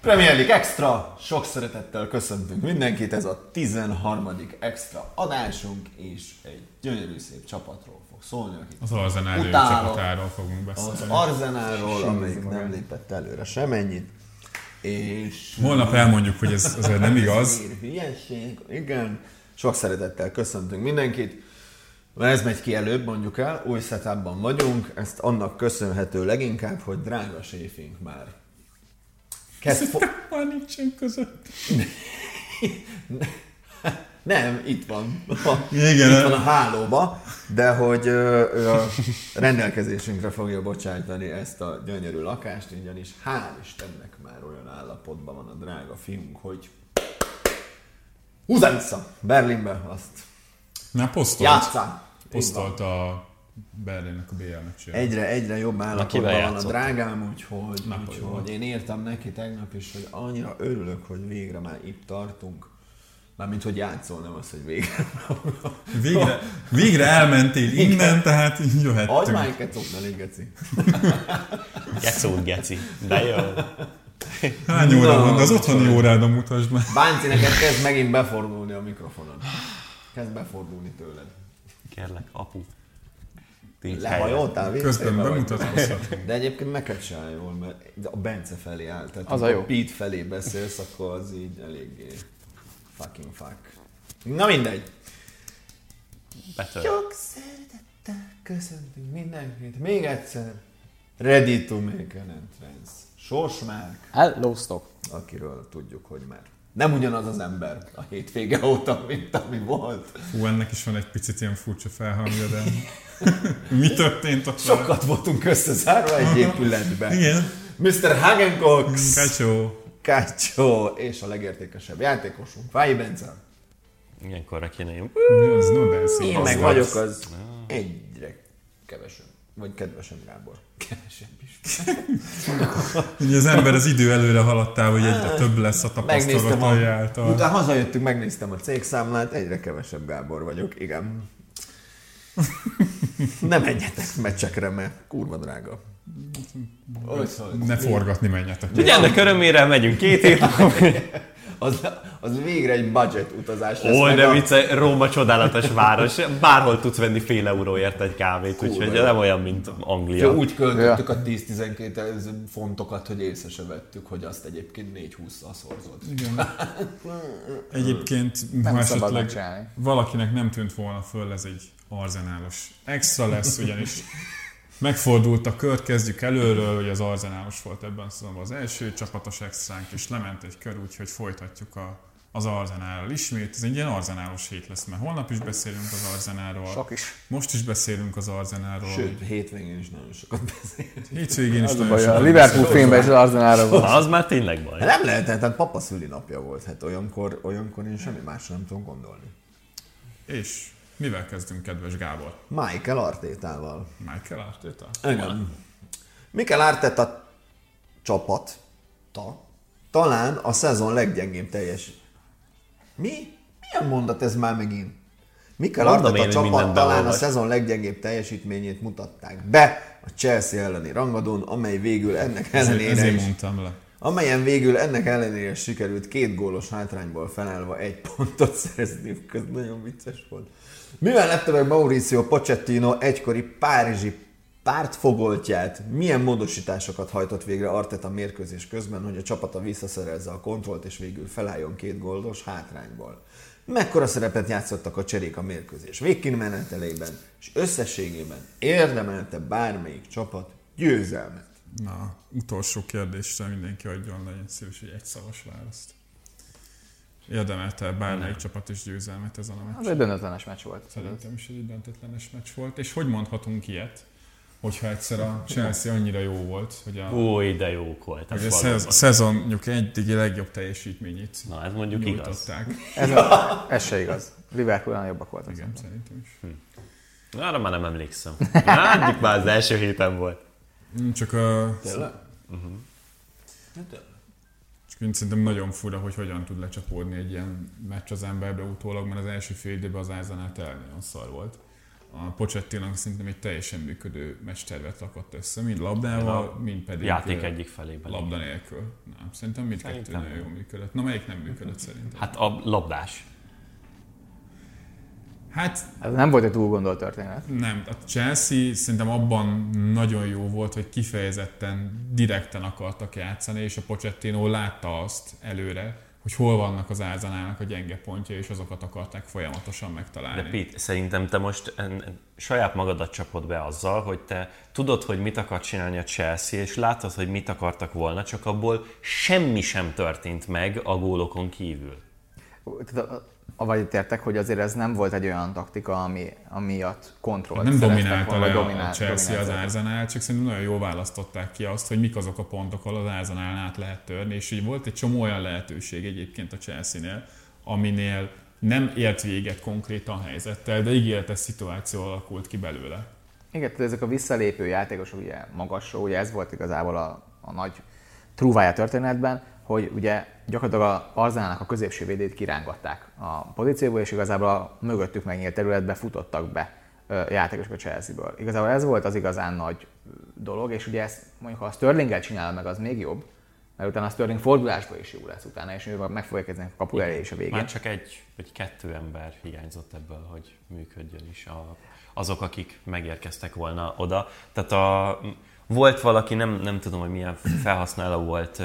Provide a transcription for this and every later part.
Premier League Extra! Sok szeretettel köszöntünk mindenkit, ez a 13. Extra adásunk, és egy gyönyörű szép csapatról fog szólni, akit Az Arzenál csapatáról fogunk Az beszélni. Arzenálról, amelyik nem lépett előre semennyit, és... Holnap elmondjuk, hogy ez azért nem igaz. Hülyeség, igen. Sok szeretettel köszöntünk mindenkit. Mert ez megy ki előbb, mondjuk el, új setupban vagyunk, ezt annak köszönhető leginkább, hogy drága séfink már kezd fo- Már nincsen között. Nem, itt van. A, Igen. Itt van a hálóba, de hogy ö, a rendelkezésünkre fogja bocsájtani ezt a gyönyörű lakást, ugyanis hál' Istennek már olyan állapotban van a drága fiunk, hogy húzzá vissza Berlinbe, azt Már posztolt. játszál. Posztolt a Berlinnek a BL meccsére. Egyre, egyre jobb állapotban van a drágám, úgyhogy, Napolival. úgyhogy én írtam neki tegnap is, hogy annyira örülök, hogy végre már itt tartunk. Mármint, hogy játszol, nem az, hogy végre. Végre, végre elmentél innen, tehát így Adj jöhettünk. már egy kecót, ne geci. Gecót, geci. De jó. Hány óra Na, van? De az otthoni órádon mutasd meg. Bánci, neked kezd megint befordulni a mikrofonon. Kezd befordulni tőled. Kérlek, apu. Tégy Lehajoltál végre? Közben bemutatkozhat. De egyébként neked se áll jól, mert a Bence felé áll. Tehát Az a jó. Pete felé beszélsz, akkor az így eléggé fucking fuck. Na mindegy. Betör. Sok szeretettel köszöntünk mindenkit. Még egyszer. Ready to make an entrance. Sorsmárk, Hello, stop. akiről tudjuk, hogy már nem ugyanaz az ember a hétvége óta, mint ami volt. Fú, ennek is van egy picit ilyen furcsa felhangja, de mi történt ott? Sokat voltunk összezárva egy épületben. Igen. Mr. Hagencox, Kácsó. Kácsó és a legértékesebb játékosunk, Fáji Bence. Ilyenkorra kéne jön. Mi az? No, de szép. Én Az meg vagyok az egyre kevesebb, vagy kedvesem Gábor. Kevesebb is. Ugye az ember az idő előre haladtál, hogy egyre több lesz a tapasztalatai a... által. Utána hazajöttünk, megnéztem a cégszámlát, egyre kevesebb Gábor vagyok, igen. Nem menjetek meccsekre, mert kurva drága. Ne forgatni menjetek. Ugye ennek örömére megyünk két hét. Az, az végre egy budget utazás lesz. Ó, de a- vicce, Róma csodálatos város. Bárhol tudsz venni fél euróért egy kávét, úgyhogy jó. nem olyan, mint Ja, Anglia. úgy költöttük a 10-12 ezer fontokat, hogy észre se vettük, hogy azt egyébként 4-20-szal szorzott. Igen. Egyébként, Nem ha esetleg valakinek nem tűnt volna föl, ez egy arzenálos extra lesz, ugyanis megfordult a kör, kezdjük előről, hogy az arzenálos volt ebben a szezonban az első csapatos extránk, és lement egy kör, úgyhogy folytatjuk a, az arzenállal ismét. Ez egy ilyen arzenálos hét lesz, mert holnap is beszélünk az arzenáról, Sok is. most is beszélünk az arzenáról. Sőt, hétvégén is nagyon sokat beszélt. hétvégén is Az a nagyon baj, a sokat Liverpool filmben is az Arsenalra volt. Az már tényleg baj. Nem lehetett, tehát papa szülinapja volt, hát olyankor, olyankor én semmi másra nem tudom gondolni. És mivel kezdünk, kedves Gábor? Michael Artétával. Michael Arteta? Igen. Mikel Arteta csapat, ta, talán a szezon leggyengébb teljes. Mi? Milyen mondat ez már megint? Mikel Mondom Arteta én, csapat talán a szezon leggyengébb teljesítményét mutatták be a Chelsea elleni rangadón, amely végül ennek Ezért, ellenére ezért is mondtam le. Amelyen végül ennek ellenére sikerült két gólos hátrányból felállva egy pontot szerezni, ez nagyon vicces volt. Mivel lette meg Mauricio Pochettino egykori párizsi pártfogoltját, milyen módosításokat hajtott végre Arteta mérkőzés közben, hogy a csapata visszaszerezze a kontrollt és végül felálljon két gólos hátrányból. Mekkora szerepet játszottak a cserék a mérkőzés végkimenetelében, és összességében érdemelte bármelyik csapat győzelmet. Na, utolsó kérdésre mindenki adjon legyen szíves, egy szavas választ. Érdemelte bármelyik csapat is győzelmet ezen a Az meccsen. egy döntetlenes meccs volt. Szerintem is egy döntetlenes meccs volt. És hogy mondhatunk ilyet, hogyha egyszer a Chelsea annyira jó volt, hogy a, Új, de jók voltak. hogy a szez- szezonjuk eddigi legjobb teljesítményét Na, ez mondjuk igaz. nyújtották. Ez, a, ez se igaz. Liverpool jobbak voltak. Igen, szerintem is. Arra már nem emlékszem. Látjuk már az első héten volt. Mm, Csak a... Tényleg? Csak én szerintem nagyon fura, hogy hogyan tud lecsapódni egy ilyen meccs az emberbe utólag, mert az első fél időben az Arsenal tényleg nagyon szar volt. a Pochettino szerintem egy teljesen működő mestervet rakott össze, mind labdával, mind pedig Játék egyik felében. labda nélkül. Nem, szerintem mindkettő Szerintem nagyon jól működött. Na melyik nem működött szerintem? Hát a labdás. Hát Ez nem volt egy túl gondolt történet. Nem, a Chelsea szerintem abban nagyon jó volt, hogy kifejezetten direkten akartak játszani, és a Pochettino látta azt előre, hogy hol vannak az Arsenalnak a gyenge pontja, és azokat akarták folyamatosan megtalálni. De Pete, szerintem te most en, en, saját magadat csapod be azzal, hogy te tudod, hogy mit akar csinálni a Chelsea, és látod, hogy mit akartak volna, csak abból semmi sem történt meg a gólokon kívül. Vagy itt értek, hogy azért ez nem volt egy olyan taktika, ami, amiatt kontrollt nem dominálta volna, le vagy a dominált- Chelsea az dominált. Arsenal, csak szerintem nagyon jól választották ki azt, hogy mik azok a pontok, ahol az Arsenal át lehet törni, és így volt egy csomó olyan lehetőség egyébként a Chelsea-nél, aminél nem ért véget konkrétan a helyzettel, de ígéretes szituáció alakult ki belőle. Igen, tehát ezek a visszalépő játékosok ugye magasról, ugye ez volt igazából a, a nagy trúvája történetben, hogy ugye gyakorlatilag a Arzenálnak a középső védét kirángatták a pozícióból, és igazából a mögöttük megnyílt területbe futottak be játékosok a Chelsea-ből. Igazából ez volt az igazán nagy dolog, és ugye ezt mondjuk ha a Sterlinggel csinálja meg, az még jobb, mert utána a Sterling fordulásból is jó lesz utána, és ő meg fogja kezdeni a kapu elé is a végén. Már csak egy vagy kettő ember hiányzott ebből, hogy működjön is a, azok, akik megérkeztek volna oda. Tehát a, volt valaki, nem, nem tudom, hogy milyen felhasználó volt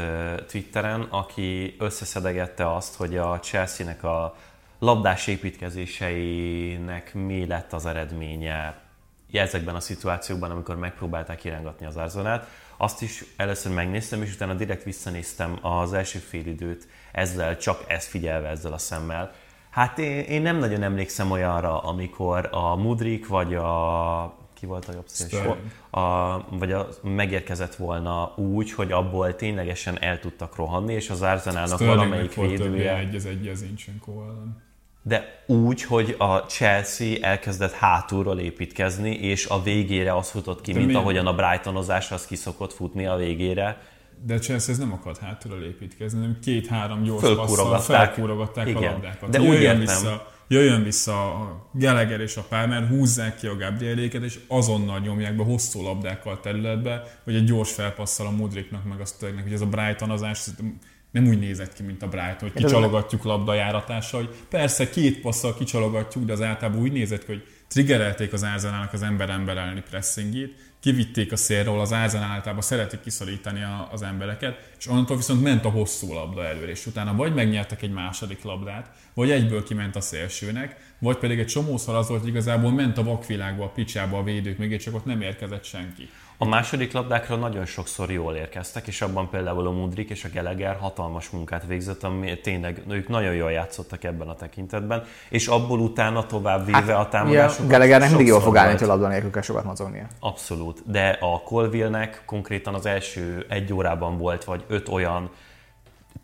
Twitteren, aki összeszedegette azt, hogy a Chelsea-nek a labdás építkezéseinek mi lett az eredménye ezekben a szituációkban, amikor megpróbálták irángatni az Arzenát. Azt is először megnéztem, és utána direkt visszanéztem az első félidőt ezzel, csak ezt figyelve ezzel a szemmel. Hát én, én nem nagyon emlékszem olyanra, amikor a Mudrik vagy a ki volt a jobb szélső? A, vagy a, megérkezett volna úgy, hogy abból ténylegesen el tudtak rohanni, és az Arzenálnak valamelyik védője egy az egy az ellen. de úgy, hogy a Chelsea elkezdett hátulról építkezni, és a végére az futott ki, De mint miért? ahogyan a Brightonozás az ki szokott futni a végére. De Chelsea ez nem akart hátulról építkezni, hanem két-három gyors passzal felkúrogatták a labdákat. De úgy értem. vissza, jöjjön vissza a Gallagher és a Palmer, húzzák ki a Gabrieléket, és azonnal nyomják be hosszú labdákkal a területbe, vagy egy gyors felpasszal a Mudriknak, meg a Sterlingnek, hogy ez a Brightonozás nem úgy nézett ki, mint a Brighton, hogy kicsalogatjuk labdajáratással, hogy persze két passzal kicsalogatjuk, de az általában úgy nézett ki, hogy triggerelték az Arsenalnak az ember-ember elleni pressingét, kivitték a szélről, az Arsenal általában szeretik kiszorítani a, az embereket, és onnantól viszont ment a hosszú labda előre, és utána vagy megnyertek egy második labdát, vagy egyből kiment a szélsőnek, vagy pedig egy csomószor az volt, hogy igazából ment a vakvilágba, a picsába a védők mögé, csak ott nem érkezett senki. A második labdákra nagyon sokszor jól érkeztek, és abban például a Mudrik és a Gallagher hatalmas munkát végzett, ami tényleg ők nagyon jól játszottak ebben a tekintetben, és abból utána tovább véve a Ugye támadásokat Gallaghernek mindig jól fog állni, hogy a labda nélkül kell sokat mozognia. Abszolút, de a Colville-nek konkrétan az első egy órában volt, vagy öt olyan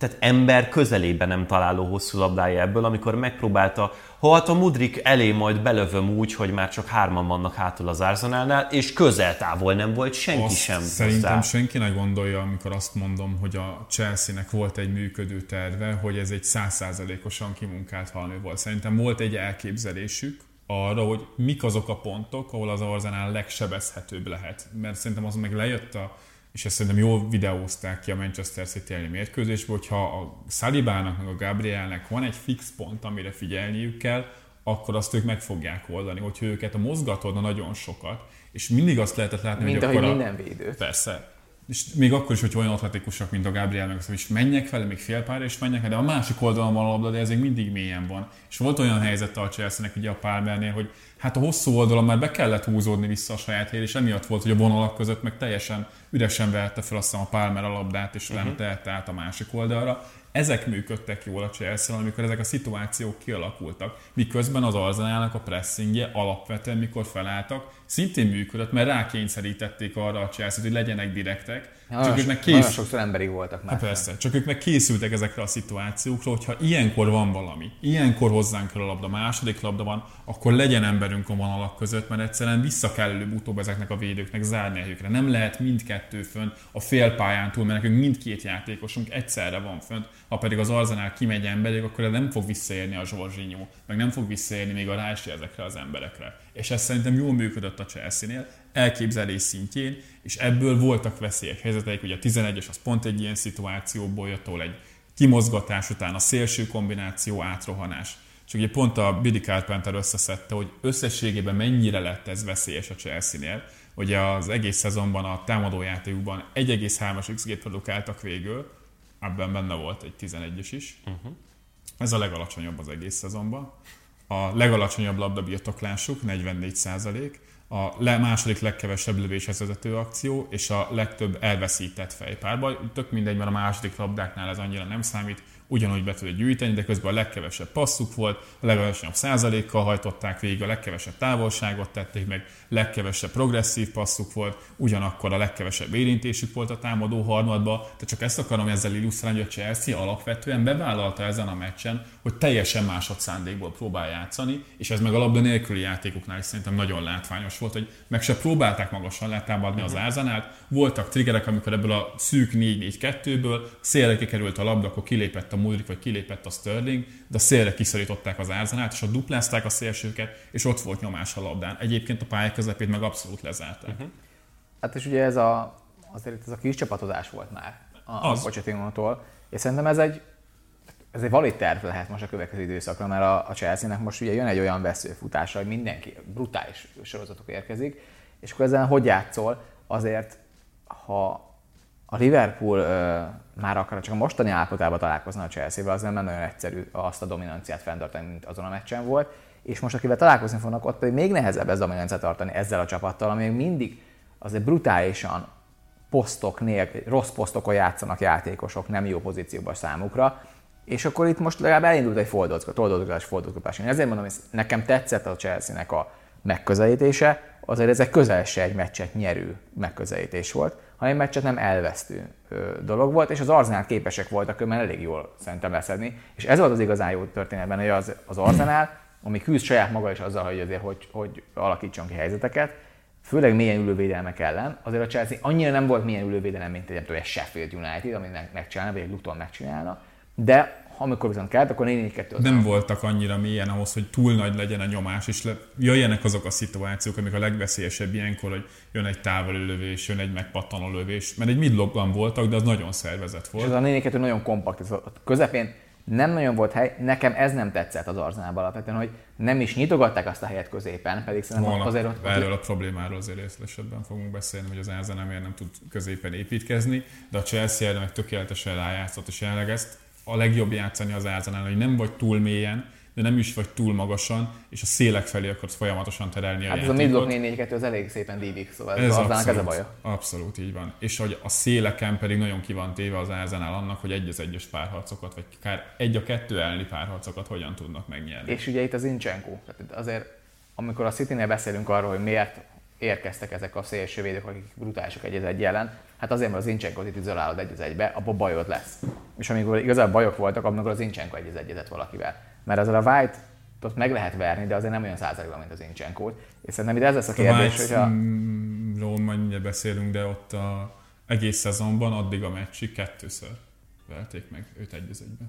tehát ember közelében nem találó hosszú labdája ebből, amikor megpróbálta, ha hát a Mudrik elé majd belövöm úgy, hogy már csak hárman vannak hátul az Arsenalnál, és közel távol nem volt senki Azt sem szerintem hozzá. senki ne gondolja, amikor azt mondom, hogy a Chelsea-nek volt egy működő terve, hogy ez egy százszázalékosan kimunkált halmű volt. Szerintem volt egy elképzelésük arra, hogy mik azok a pontok, ahol az Arsenal legsebezhetőbb lehet. Mert szerintem az meg lejött a és ezt szerintem jól videózták ki a Manchester City elleni mérkőzésből, hogyha a Salibának meg a Gabrielnek van egy fix pont, amire figyelniük kell, akkor azt ők meg fogják oldani. Hogyha őket mozgatod nagyon sokat, és mindig azt lehetett látni, Mint hogy ahogy akkor a, minden védőt. Persze. És még akkor is, hogy olyan atletikusak, mint a Gabriel, meg is menjek vele, még fél pár is menjek, de a másik oldalon van a labda, de ez még mindig mélyen van. És volt olyan helyzet a Chelsea-nek ugye a Palmernél, hogy hát a hosszú oldalon már be kellett húzódni vissza a saját helyére, és emiatt volt, hogy a vonalak között meg teljesen üresen vette fel azt a Palmer a labdát, és utána uh-huh. tehette át a másik oldalra. Ezek működtek jól a chelsea amikor ezek a szituációk kialakultak. Miközben az Arzenálnak a pressingje alapvetően, mikor felálltak, szintén működött, mert rákényszerítették arra a Chelsea-t, hogy legyenek direktek. Nagyon, csak ők meg nagyon kész... sokszor emberi voltak már. Hát persze, csak ők meg készültek ezekre a szituációkra, hogyha ilyenkor van valami, ilyenkor hozzánk kell a labda, második labda van, akkor legyen ember keverünk a vonalak között, mert egyszerűen vissza kell előbb-utóbb ezeknek a védőknek zárni a helyükre. Nem lehet mindkettő fönt a félpályán túl, mert nekünk mindkét játékosunk egyszerre van fönt, ha pedig az Arzenál kimegy emberek, akkor nem fog visszaérni a Zsorzsinyó, meg nem fog visszaérni még a Rási ezekre az emberekre. És ez szerintem jól működött a Chelsea-nél, elképzelés szintjén, és ebből voltak veszélyek helyzeteik, ugye a 11-es az pont egy ilyen szituációból jött, ahol egy kimozgatás után a szélső kombináció átrohanás. És ugye pont a Billy Carpenter összeszedte, hogy összességében mennyire lett ez veszélyes a Chelsea-nél. Ugye az egész szezonban a támadójátékukban 1,3-as XG-t produkáltak végül, ebben benne volt egy 11-es is. Uh-huh. Ez a legalacsonyabb az egész szezonban. A legalacsonyabb labdabirtoklásuk 44% a le, második legkevesebb lövéshez vezető akció, és a legtöbb elveszített fejpárban. Tök mindegy, mert a második labdáknál ez annyira nem számít, ugyanúgy be tudod gyűjteni, de közben a legkevesebb passzuk volt, a legalacsonyabb százalékkal hajtották végig, a legkevesebb távolságot tették meg, legkevesebb progresszív passzuk volt, ugyanakkor a legkevesebb érintésük volt a támadó harmadba, de csak ezt akarom ezzel illusztrálni, hogy a Chelsea alapvetően bevállalta ezen a meccsen, hogy teljesen másod szándékból próbál játszani, és ez meg a labda nélküli játékoknál is szerintem nagyon látványos volt, hogy meg se próbálták magasan letámadni az ázanát, voltak triggerek, amikor ebből a szűk 4-4-2-ből szélre kikerült a labda, akkor kilépett a Mudrik, vagy kilépett a Sterling, de a szélre kiszorították az árzanát, és a duplázták a szélsőket, és ott volt nyomás a labdán. Egyébként a pálya közepét meg abszolút lezárták. Uh-huh. Hát és ugye ez a, azért ez a kis csapatozás volt már a, az. Pochettino-tól, és szerintem ez egy, ez egy valid terv lehet most a következő időszakra, mert a, a Chelsea-nek most ugye jön egy olyan veszőfutása, hogy mindenki brutális sorozatok érkezik, és akkor ezen hogy játszol, azért ha a Liverpool már akar csak a mostani állapotában találkozni a Chelsea-vel, az nem nagyon egyszerű azt a dominanciát fenntartani, mint azon a meccsen volt. És most akivel találkozni fognak, ott pedig még nehezebb ez a dominanciát tartani ezzel a csapattal, ami mindig azért brutálisan posztok nélkül, rossz posztokon játszanak játékosok, nem jó pozícióban számukra. És akkor itt most legalább elindult egy fordulózgatás, fordulózgatás. Én ezért mondom, hogy nekem tetszett a Chelsea-nek a megközelítése, azért ez egy közel se egy meccset nyerő megközelítés volt hanem meccset nem elvesztő dolog volt, és az Arzenál képesek voltak mert elég jól szerintem leszedni. És ez volt az igazán jó történetben, hogy az, az Arzenál, ami küzd saját maga is azzal, hogy azért hogy, hogy alakítson ki helyzeteket, főleg milyen ülővédelmek ellen, azért a Chelsea annyira nem volt milyen ülővédelem, mint egy, egy Sheffield United, amit megcsinálna, vagy egy Luton megcsinálna, de amikor viszont kellett, akkor 4 2 Nem az voltak annyira mélyen ahhoz, hogy túl nagy legyen a nyomás, és le, jöjjenek azok a szituációk, amik a legveszélyesebb ilyenkor, hogy jön egy távoli lövés, jön egy megpattanó lövés, mert egy midlogban voltak, de az nagyon szervezett volt. És az a 4 2 nagyon kompakt, ez a közepén nem nagyon volt hely, nekem ez nem tetszett az Arzenálban alapvetően, hogy nem is nyitogatták azt a helyet középen, pedig szerintem Holnap azért ott... Erről a problémáról azért részletesebben fogunk beszélni, hogy az Arzenál miért nem tud középen építkezni, de a Chelsea erre meg tökéletesen rájátszott, és jelenleg ezt a legjobb játszani az Arsenal, hogy nem vagy túl mélyen, de nem is vagy túl magasan, és a szélek felé akarsz folyamatosan terelni hát a ez a midlock 4 2 az elég szépen dívik, szóval ez, ez az abszolút, ez a baja. Abszolút így van. És hogy a széleken pedig nagyon ki van téve az Arsenal annak, hogy egy az egyes párharcokat, vagy akár egy a kettő elleni párharcokat hogyan tudnak megnyerni. És ugye itt az Incsenko. Tehát azért, amikor a City-nél beszélünk arról, hogy miért érkeztek ezek a szélsővédők, akik brutálisok egy egy ellen, hát azért, mert az Incsenkot itt izolálod egy az egybe, abban bajod lesz. És amikor igazából bajok voltak, amikor az Incsenko egy az egyezett valakivel. Mert ezzel a White ott meg lehet verni, de azért nem olyan százalékban, mint az Incsenkót. És szerintem itt ez lesz a kérdés, a hogyha... Ról majd beszélünk, de ott a egész szezonban addig a meccsig kettőször verték meg őt egy az egybe.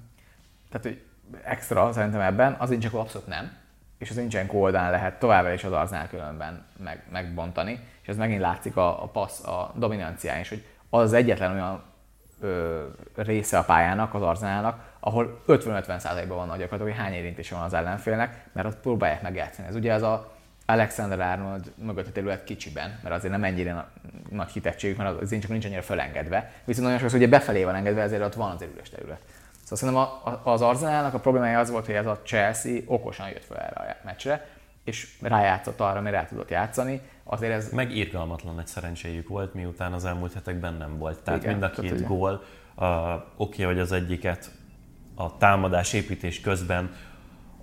Tehát, hogy extra szerintem ebben, az Incsenkó abszolút nem és az Incsenko oldalán lehet továbbra is az Arznál különben meg, megbontani, és ez megint látszik a, a passz, a dominancián is, hogy az az egyetlen olyan ö, része a pályának, az Arzenálnak, ahol 50-50%-ban van gyakorlatilag, hogy hány érintése van az ellenfélnek, mert ott próbálják megjátszani. Ez ugye az a Alexander Arnold mögötti terület kicsiben, mert azért nem ennyire nagy hitettségük, mert az csak nincs annyira fölengedve. Viszont nagyon sokszor ugye befelé van engedve, ezért ott van az üres terület. Szóval szerintem az Arzenálnak a problémája az volt, hogy ez a Chelsea okosan jött fel erre a meccsre, és rájátszott arra, amire rá tudott játszani. Azért ez... Meg irgalmatlan egy szerencséjük volt, miután az elmúlt hetekben nem volt. Tehát Igen, mind a két gól, uh, oké, okay, hogy az egyiket a támadás építés közben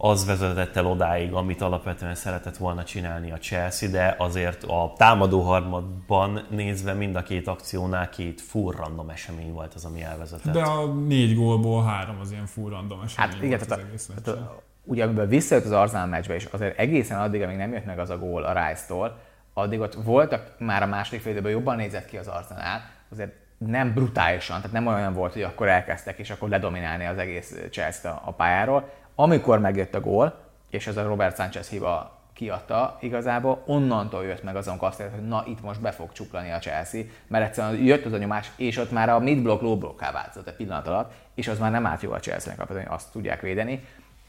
az vezetett el odáig, amit alapvetően szeretett volna csinálni a Chelsea, de azért a támadó harmadban nézve mind a két akciónál két full random esemény volt az, ami elvezetett. De a négy gólból három az ilyen full random esemény hát, igen, volt tehát az egész a, ugye amiben visszajött az Arsenal meccsbe, és azért egészen addig, amíg nem jött meg az a gól a Rice-tól, addig ott voltak már a második fél időben jobban nézett ki az Arsenal, azért nem brutálisan, tehát nem olyan volt, hogy akkor elkezdtek, és akkor ledominálni az egész Chelsea-t a pályáról. Amikor megjött a gól, és ez a Robert Sanchez hiba kiadta, igazából onnantól jött meg azon kasztélet, hogy na itt most be fog csuklani a Chelsea, mert egyszerűen jött az a nyomás, és ott már a mid block low blokká változott egy pillanat alatt, és az már nem állt jó a Chelsea-nek hogy azt tudják védeni.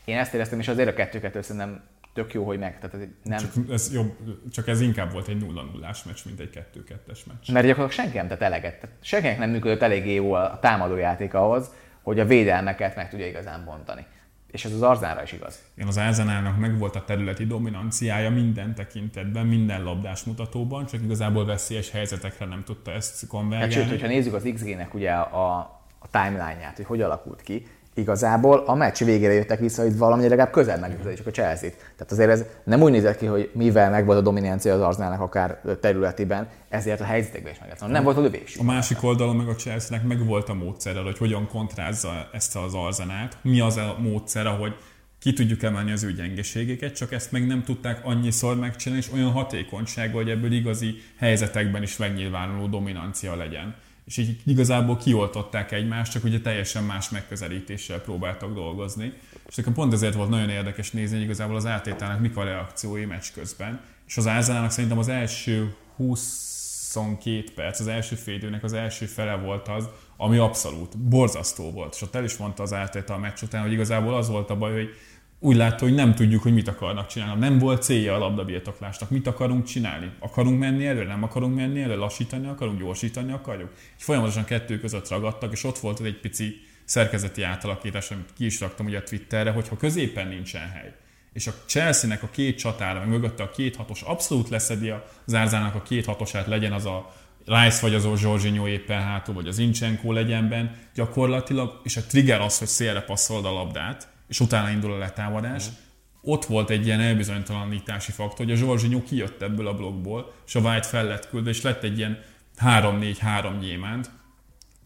Én ezt éreztem, és azért a kettő-kettő szerintem tök jó, hogy meg. Tehát ez nem... Csak ez, jobb, csak ez inkább volt egy 0 0 meccs, mint egy 2-2-es meccs. Mert gyakorlatilag senki nem tett eleget. Tehát senkinek nem működött eléggé jó a támadójáték ahhoz, hogy a védelmeket meg tudja igazán bontani. És ez az Arzára is igaz. Igen, az Arzenálnak meg volt a területi dominanciája minden tekintetben, minden labdás mutatóban, csak igazából veszélyes helyzetekre nem tudta ezt konvergálni. Hát sőt, hogyha nézzük az XG-nek ugye a, a timeline-ját, hogy hogy alakult ki, igazából a meccs végére jöttek vissza, hogy valami legalább közel megközelítsük a Chelsea-t. Tehát azért ez nem úgy nézett ki, hogy mivel megvolt a dominancia az Arsenalnak akár területiben, ezért a helyzetekben is meg Nem volt a lövés. A másik oldalon meg a Chelsea-nek meg volt a módszere, hogy hogyan kontrázza ezt az Arzenát. Mi az a módszer, hogy ki tudjuk emelni az ő gyengeségeket, csak ezt meg nem tudták annyiszor megcsinálni, és olyan hatékonyság, hogy ebből igazi helyzetekben is megnyilvánuló dominancia legyen és így igazából kioltották egymást, csak ugye teljesen más megközelítéssel próbáltak dolgozni. És nekem pont ezért volt nagyon érdekes nézni, hogy igazából az átételnek mik a reakciói meccs közben. És az Ázának szerintem az első 22 perc, az első félidőnek az első fele volt az, ami abszolút borzasztó volt. És ott el is mondta az átétel a meccs után, hogy igazából az volt a baj, hogy úgy látta, hogy nem tudjuk, hogy mit akarnak csinálni. Nem volt célja a labdabirtoklásnak. Mit akarunk csinálni? Akarunk menni elő? Nem akarunk menni elő? Lassítani akarunk? Gyorsítani akarjuk? És folyamatosan kettő között ragadtak, és ott volt egy pici szerkezeti átalakítás, amit ki is raktam ugye a Twitterre, hogyha középen nincsen hely, és a Chelsea-nek a két csatára, meg mögötte a két hatos abszolút leszedi a zárzának a két hatosát, legyen az a Rice vagy az Zsorzsinyó éppen hátul, vagy az Incsenko legyen benne, gyakorlatilag, és a trigger az, hogy szélre passzolod a labdát, és utána indul a letámadás. Mm. Ott volt egy ilyen elbizonytalanítási faktor, hogy a Zsorzsinyó kijött ebből a blokkból, és a White fel lett küldve, és lett egy ilyen 3-4-3 gyémánt,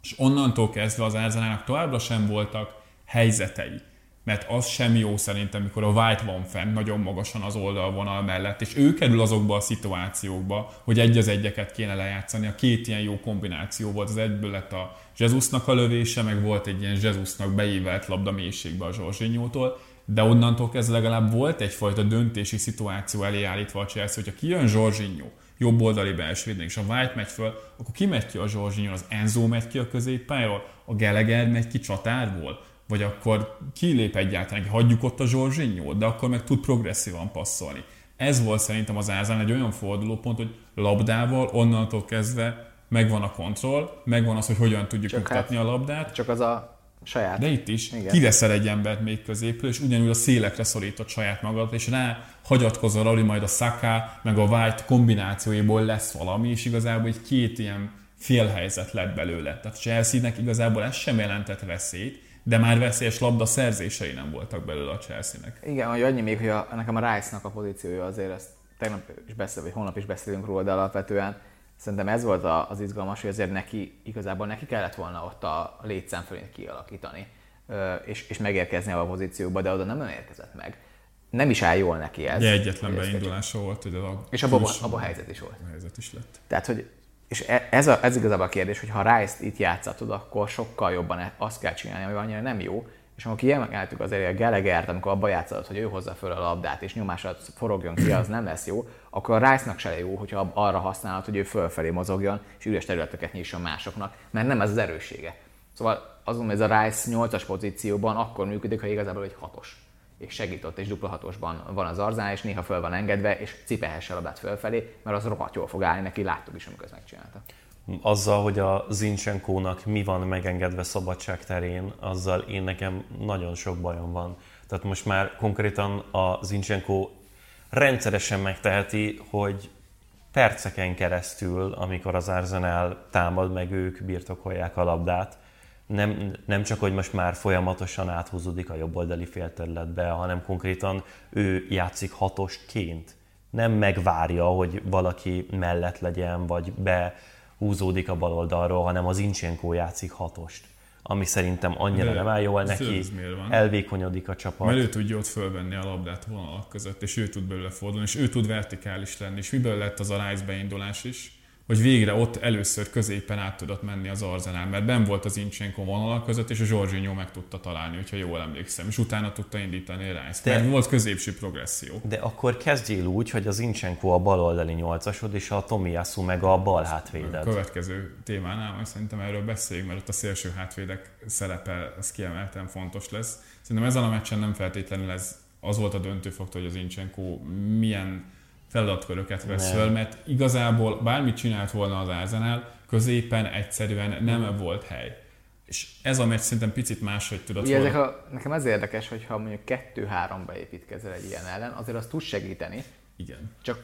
és onnantól kezdve az Árzánának továbbra sem voltak helyzetei. Mert az sem jó szerintem, mikor a White van fenn nagyon magasan az oldalvonal mellett, és ő kerül azokba a szituációkba, hogy egy az egyeket kéne lejátszani. A két ilyen jó kombináció volt, az egyből lett a Jezusnak a lövése, meg volt egy ilyen Jezusnak beívelt labda mélységbe a Zsorzsinyótól, de onnantól kezdve legalább volt egyfajta döntési szituáció elé állítva a Chelsea, hogyha kijön Zsorzsinyó, jobb oldali belső és a White megy föl, akkor ki megy ki a Zsorzsinyó, az Enzo megy ki a középpályáról, a Gallagher megy ki csatárból, vagy akkor kilép egyáltalán, hagyjuk ott a Zsorzsinyót, de akkor meg tud progresszívan passzolni. Ez volt szerintem az Ázán egy olyan fordulópont, hogy labdával onnantól kezdve megvan a kontroll, megvan az, hogy hogyan tudjuk csak hát, a labdát. Csak az a saját. De itt is Igen. kiveszel egy embert még középről, és ugyanúgy a szélekre szorított saját magad, és rá hagyatkozol arra, hogy majd a Saka meg a White kombinációiból lesz valami, és igazából egy két ilyen félhelyzet lett belőle. Tehát Chelsea-nek igazából ez sem jelentett veszélyt, de már veszélyes labda szerzései nem voltak belőle a Chelsea-nek. Igen, hogy annyi még, hogy a, nekem a Rice-nak a pozíciója azért, ezt tegnap is beszél, vagy holnap is beszélünk róla, de alapvetően szerintem ez volt az izgalmas, hogy azért neki, igazából neki kellett volna ott a létszám fölé kialakítani, és, és megérkezni a pozícióba, de oda nem érkezett meg. Nem is áll jól neki ez. De egyetlen beindulása volt, hogy a És abban abba a helyzet is volt. A helyzet is lett. Tehát, hogy és e, ez, a, ez igazából a kérdés, hogy ha Rice-t itt játszatod, akkor sokkal jobban e, azt kell csinálni, hogy annyira nem jó, és amikor kiemeltük azért a Gallagher-t, amikor abba játszod, hogy ő hozza föl a labdát, és nyomásra forogjon ki, az nem lesz jó, akkor a Rice-nak se jó, hogyha arra használod, hogy ő fölfelé mozogjon, és üres területeket nyisson másoknak, mert nem ez az erőssége. Szóval azon, hogy ez a Rice 8-as pozícióban akkor működik, ha igazából egy hatos és segított, és dupla hatosban van az arzán, és néha föl van engedve, és cipehesse a labdát fölfelé, mert az rohadt jól fog állni neki, láttuk is, amikor ezt megcsinálta. Azzal, hogy a Zincsenkónak mi van megengedve szabadság terén, azzal én nekem nagyon sok bajom van. Tehát most már konkrétan a Zincsenkó rendszeresen megteheti, hogy perceken keresztül, amikor az Arsenal támad, meg ők birtokolják a labdát, nem, nem csak, hogy most már folyamatosan áthúzódik a jobboldali félterületbe, hanem konkrétan ő játszik hatosként. Nem megvárja, hogy valaki mellett legyen, vagy behúzódik a bal oldalról, hanem az Incsenkó játszik hatost. ami szerintem annyira De nem áll jól neki, elvékonyodik a csapat. Mert ő tudja ott fölvenni a labdát vonalak között, és ő tud belőle fordulni, és ő tud vertikális lenni, és miből lett az a Rice beindulás is, hogy végre ott először középen át tudott menni az Arzenál, mert ben volt az Inchenko vonalak között, és a Zsorzsinyó meg tudta találni, hogyha jól emlékszem, és utána tudta indítani Rice. De- Mert volt középső progresszió. De akkor kezdjél úgy, hogy az Incsenko a baloldali nyolcasod, és a Tomiyasu meg a bal A hátvéded. következő témánál majd szerintem erről beszéljünk, mert ott a szélső hátvédek szerepe, az kiemelten fontos lesz. Szerintem ezen a meccsen nem feltétlenül ez az volt a döntő faktor, hogy az Inchenko milyen feladatköröket vesz föl, mert igazából bármit csinált volna az Arsenal, középen egyszerűen nem volt hely. És ez a meccs szerintem picit máshogy tudott Ugye volna. ezek a, nekem az érdekes, hogy ha mondjuk 2-3-ba építkezel egy ilyen ellen, azért az tud segíteni, Igen. csak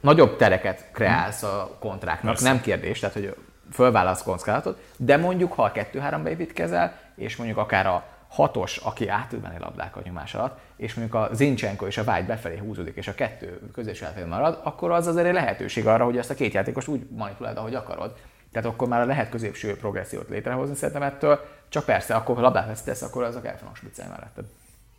nagyobb tereket kreálsz a kontráknak, Persze. nem kérdés, tehát hogy fölválasz kockázatot, de mondjuk ha a 2-3-ba építkezel, és mondjuk akár a hatos, aki át tud menni labdákat nyomás alatt, és mondjuk a Zincsenko és a Vágy befelé húzódik, és a kettő közös átfél marad, akkor az azért egy lehetőség arra, hogy ezt a két játékost úgy manipuláld, ahogy akarod. Tehát akkor már lehet középső progressziót létrehozni szerintem ettől, csak persze, akkor ha labdát vesztesz, akkor azok el fognak spiccelni melletted.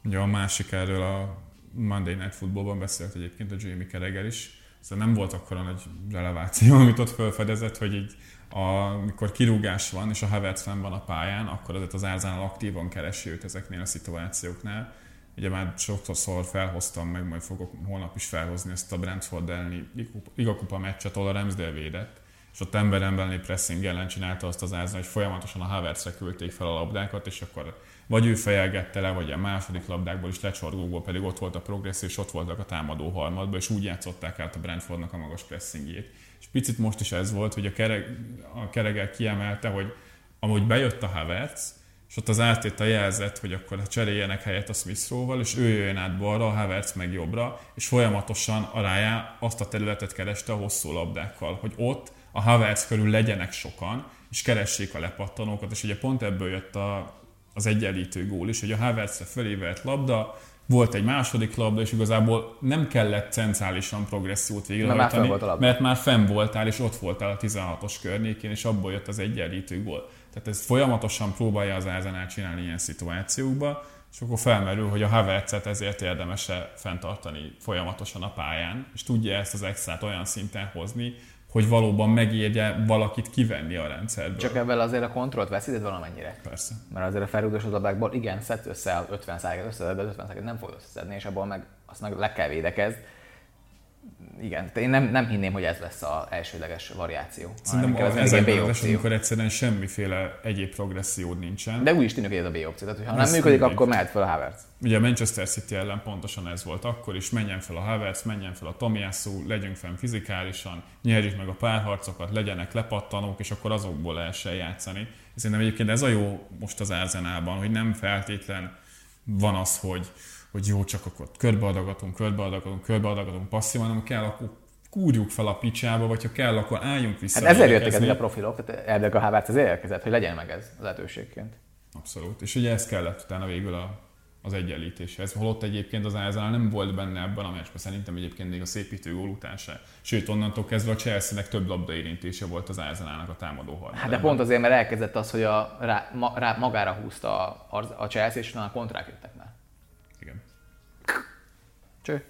Ugye a másik erről a Monday Night Footballban beszélt egyébként a Jamie Carragher is, szóval nem volt akkora nagy releváció, amit ott felfedezett, hogy így amikor kirúgás van, és a Havertz van a pályán, akkor azért az Arsenal aktívan keresi őt ezeknél a szituációknál. Ugye már sokszor felhoztam, meg majd fogok holnap is felhozni ezt a Brentford elleni ligakupa meccset, ahol a Ramsdale védett, és ott ember emberni pressing ellen csinálta azt az Arsenal, hogy folyamatosan a Havertzre küldték fel a labdákat, és akkor vagy ő fejelgette le, vagy a második labdákból is lecsorgókból pedig ott volt a progresszió, és ott voltak a támadó harmadban, és úgy játszották át a Brentfordnak a magas pressingjét. És picit most is ez volt, hogy a, kereg, a keregel kiemelte, hogy amúgy bejött a Havertz, és ott az átét a jelzett, hogy akkor cseréljenek helyet a smith val és ő jöjjön át balra, a Havertz meg jobbra, és folyamatosan alájá azt a területet kereste a hosszú labdákkal, hogy ott a Havertz körül legyenek sokan, és keressék a lepattanókat, és ugye pont ebből jött a, az egyenlítő gól is, hogy a Havertzre fölé labda, volt egy második labda, és igazából nem kellett centrálisan progressziót végrehajtani, a mert már fenn voltál, és ott voltál a 16-os környékén, és abból jött az egyenlítő gól. Tehát ez folyamatosan próbálja az Arsenal csinálni ilyen szituációkba, és akkor felmerül, hogy a Havertzet ezért érdemes-e fenntartani folyamatosan a pályán, és tudja ezt az extrát olyan szinten hozni, hogy valóban megérje valakit kivenni a rendszerből. Csak ebben azért a kontrollt veszíted valamennyire. Persze. Mert azért a felrúgdós labdákból igen, szed össze a 50 százalékot összeszed, de az 50 százalékot nem fogod összeszedni, és abból meg azt meg le kell védekezd. Igen, én nem, nem hinném, hogy ez lesz az elsődleges variáció. Szerintem inkább ez egy B az opció. amikor egyszerűen semmiféle egyéb progressziód nincsen. De úgy is tűnik, hogy ez a B opció. Tehát, ha nem működik, mindegy. akkor mehet fel a Havertz. Ugye a Manchester City ellen pontosan ez volt akkor is, menjen fel a Havertz, menjen fel a Tomiyasu, legyünk fenn fizikálisan, nyerjük meg a párharcokat, legyenek lepattanók, és akkor azokból lehessen játszani. Szerintem egyébként ez a jó most az Arsenalban, hogy nem feltétlen van az, hogy, hogy jó, csak akkor körbeadagatunk, körbeadagatunk, körbeadagatunk passzívan, hanem kell, akkor kúrjuk fel a picsába, vagy ha kell, akkor álljunk vissza. Hát ezért jöttek ezek a profilok, tehát elvileg a Havertz azért érkezett, hogy legyen meg ez lehetőségként. Abszolút. És ugye ez kellett utána végül a, az egyenlítéshez. Holott egyébként az Arsenal nem volt benne ebben a meccsben, szerintem egyébként még a szépítő gól után se. Sőt, onnantól kezdve a Chelsea-nek több labdaérintése volt az Arsenalnak a támadó harmadában. Hát de pont azért, mert elkezdett az, hogy a, rá, ma, rá, magára húzta a, a Chelsea, és a kontrák jöttek. Cső.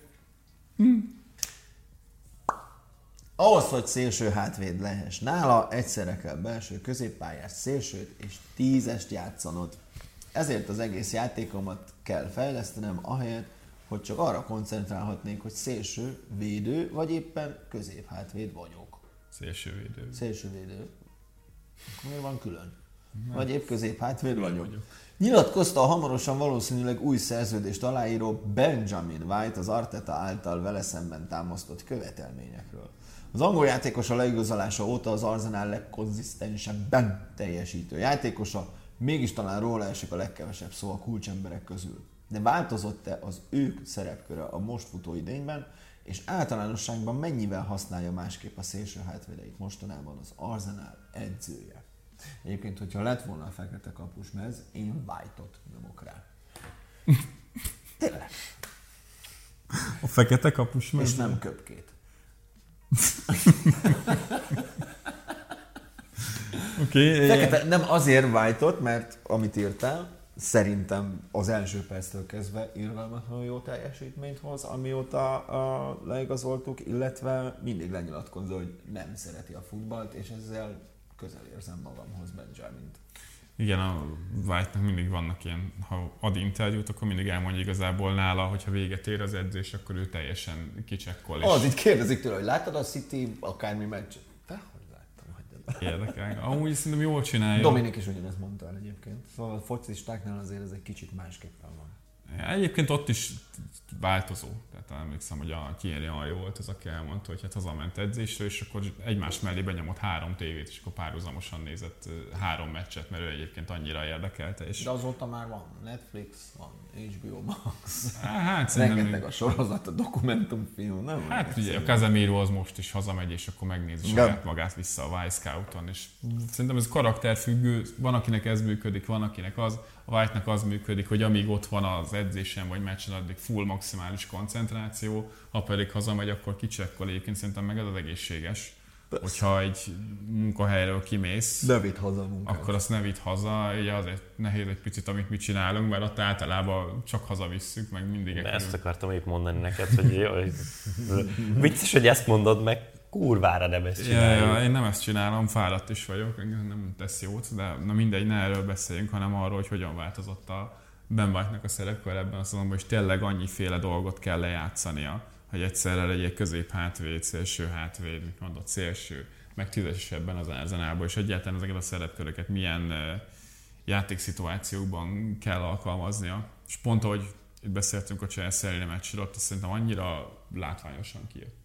Ahhoz, hogy szélső hátvéd lehess nála, egyszerre kell belső középpályás szélsőt és tízest játszanod. Ezért az egész játékomat kell fejlesztenem, ahelyett, hogy csak arra koncentrálhatnék, hogy szélső, védő, vagy éppen középhátvéd vagyok. Szélsővédő. Szélsővédő. Miért van külön? Vagy épp középhátvéd vagyok. Nyilatkozta a hamarosan valószínűleg új szerződést aláíró Benjamin White az Arteta által vele szemben támasztott követelményekről. Az angol játékos a leigazolása óta az Arsenal legkonzisztensebben teljesítő játékosa, mégis talán róla esik a legkevesebb szó a kulcsemberek közül. De változott-e az ők szerepköre a most futó idényben, és általánosságban mennyivel használja másképp a szélső hátvédeit mostanában az Arsenal edzője? Egyébként, hogyha lett volna a fekete kapus mez, én White-ot nyomok rá. Tényleg. A fekete kapus És nem köpkét. Okay, Fekete, nem azért white mert amit írtál, szerintem az első perctől kezdve irgalmatlanul jó teljesítményt hoz, amióta a leigazoltuk, illetve mindig lenyilatkozza, hogy nem szereti a futballt, és ezzel közel érzem magamhoz Benjamint. Igen, a white mindig vannak ilyen, ha ad interjút, akkor mindig elmondja igazából nála, hogyha véget ér az edzés, akkor ő teljesen kicsekkol. És... Az, így kérdezik tőle, hogy láttad a City akármi meccs? Te hogy láttam, hogy Érdekel. Amúgy szerintem jól csinálja. Dominik is ugyanezt mondta el egyébként. Szóval a focistáknál azért ez egy kicsit másképpen van. Egyébként ott is változó. Tehát emlékszem, hogy a Thierry Henry volt az, aki elmondta, hogy hát hazament edzésre, és akkor egymás mellé benyomott három tévét, és akkor párhuzamosan nézett három meccset, mert ő egyébként annyira érdekelte. És... De azóta már van Netflix, van HBO Max. Hát, Rengeteg a sorozat, a dokumentumfilm, nem? Hát ugye a Casemiro az most is hazamegy, és akkor megnézi saját magát vissza a Vice Scouton, és szerintem ez karakterfüggő, van akinek ez működik, van akinek az. A White-nak az működik, hogy amíg ott van az edzésen vagy meccsen, addig full maximális koncentráció, ha pedig hazamegy, akkor kicsekkol egyébként szerintem meg ez az egészséges. Persze. Hogyha egy munkahelyről kimész, ne vidd haza a munkát. akkor azt ne vidd haza, ugye azért nehéz egy picit, amit mi csinálunk, mert ott általában csak hazavisszük, meg mindig. De ezt akartam épp mondani neked, hogy jó, vicces, hogy ezt mondod meg, kurvára nem ezt csinálom. Ja, ja, én nem ezt csinálom, fáradt is vagyok, nem tesz jót, de na mindegy, ne erről beszéljünk, hanem arról, hogy hogyan változott a Ben White-nak a szerepkör ebben a szezonban, és tényleg annyiféle dolgot kell lejátszania, hogy egyszerre legyen közép hátvéd, szélső hátvéd, mit mondott, szélső, meg tízes ebben az Arzenálban, és egyáltalán ezeket a szerepköröket milyen játékszituációkban kell alkalmaznia. És pont ahogy itt beszéltünk a Chelsea elleni meccsről, ott szerintem annyira látványosan kijött.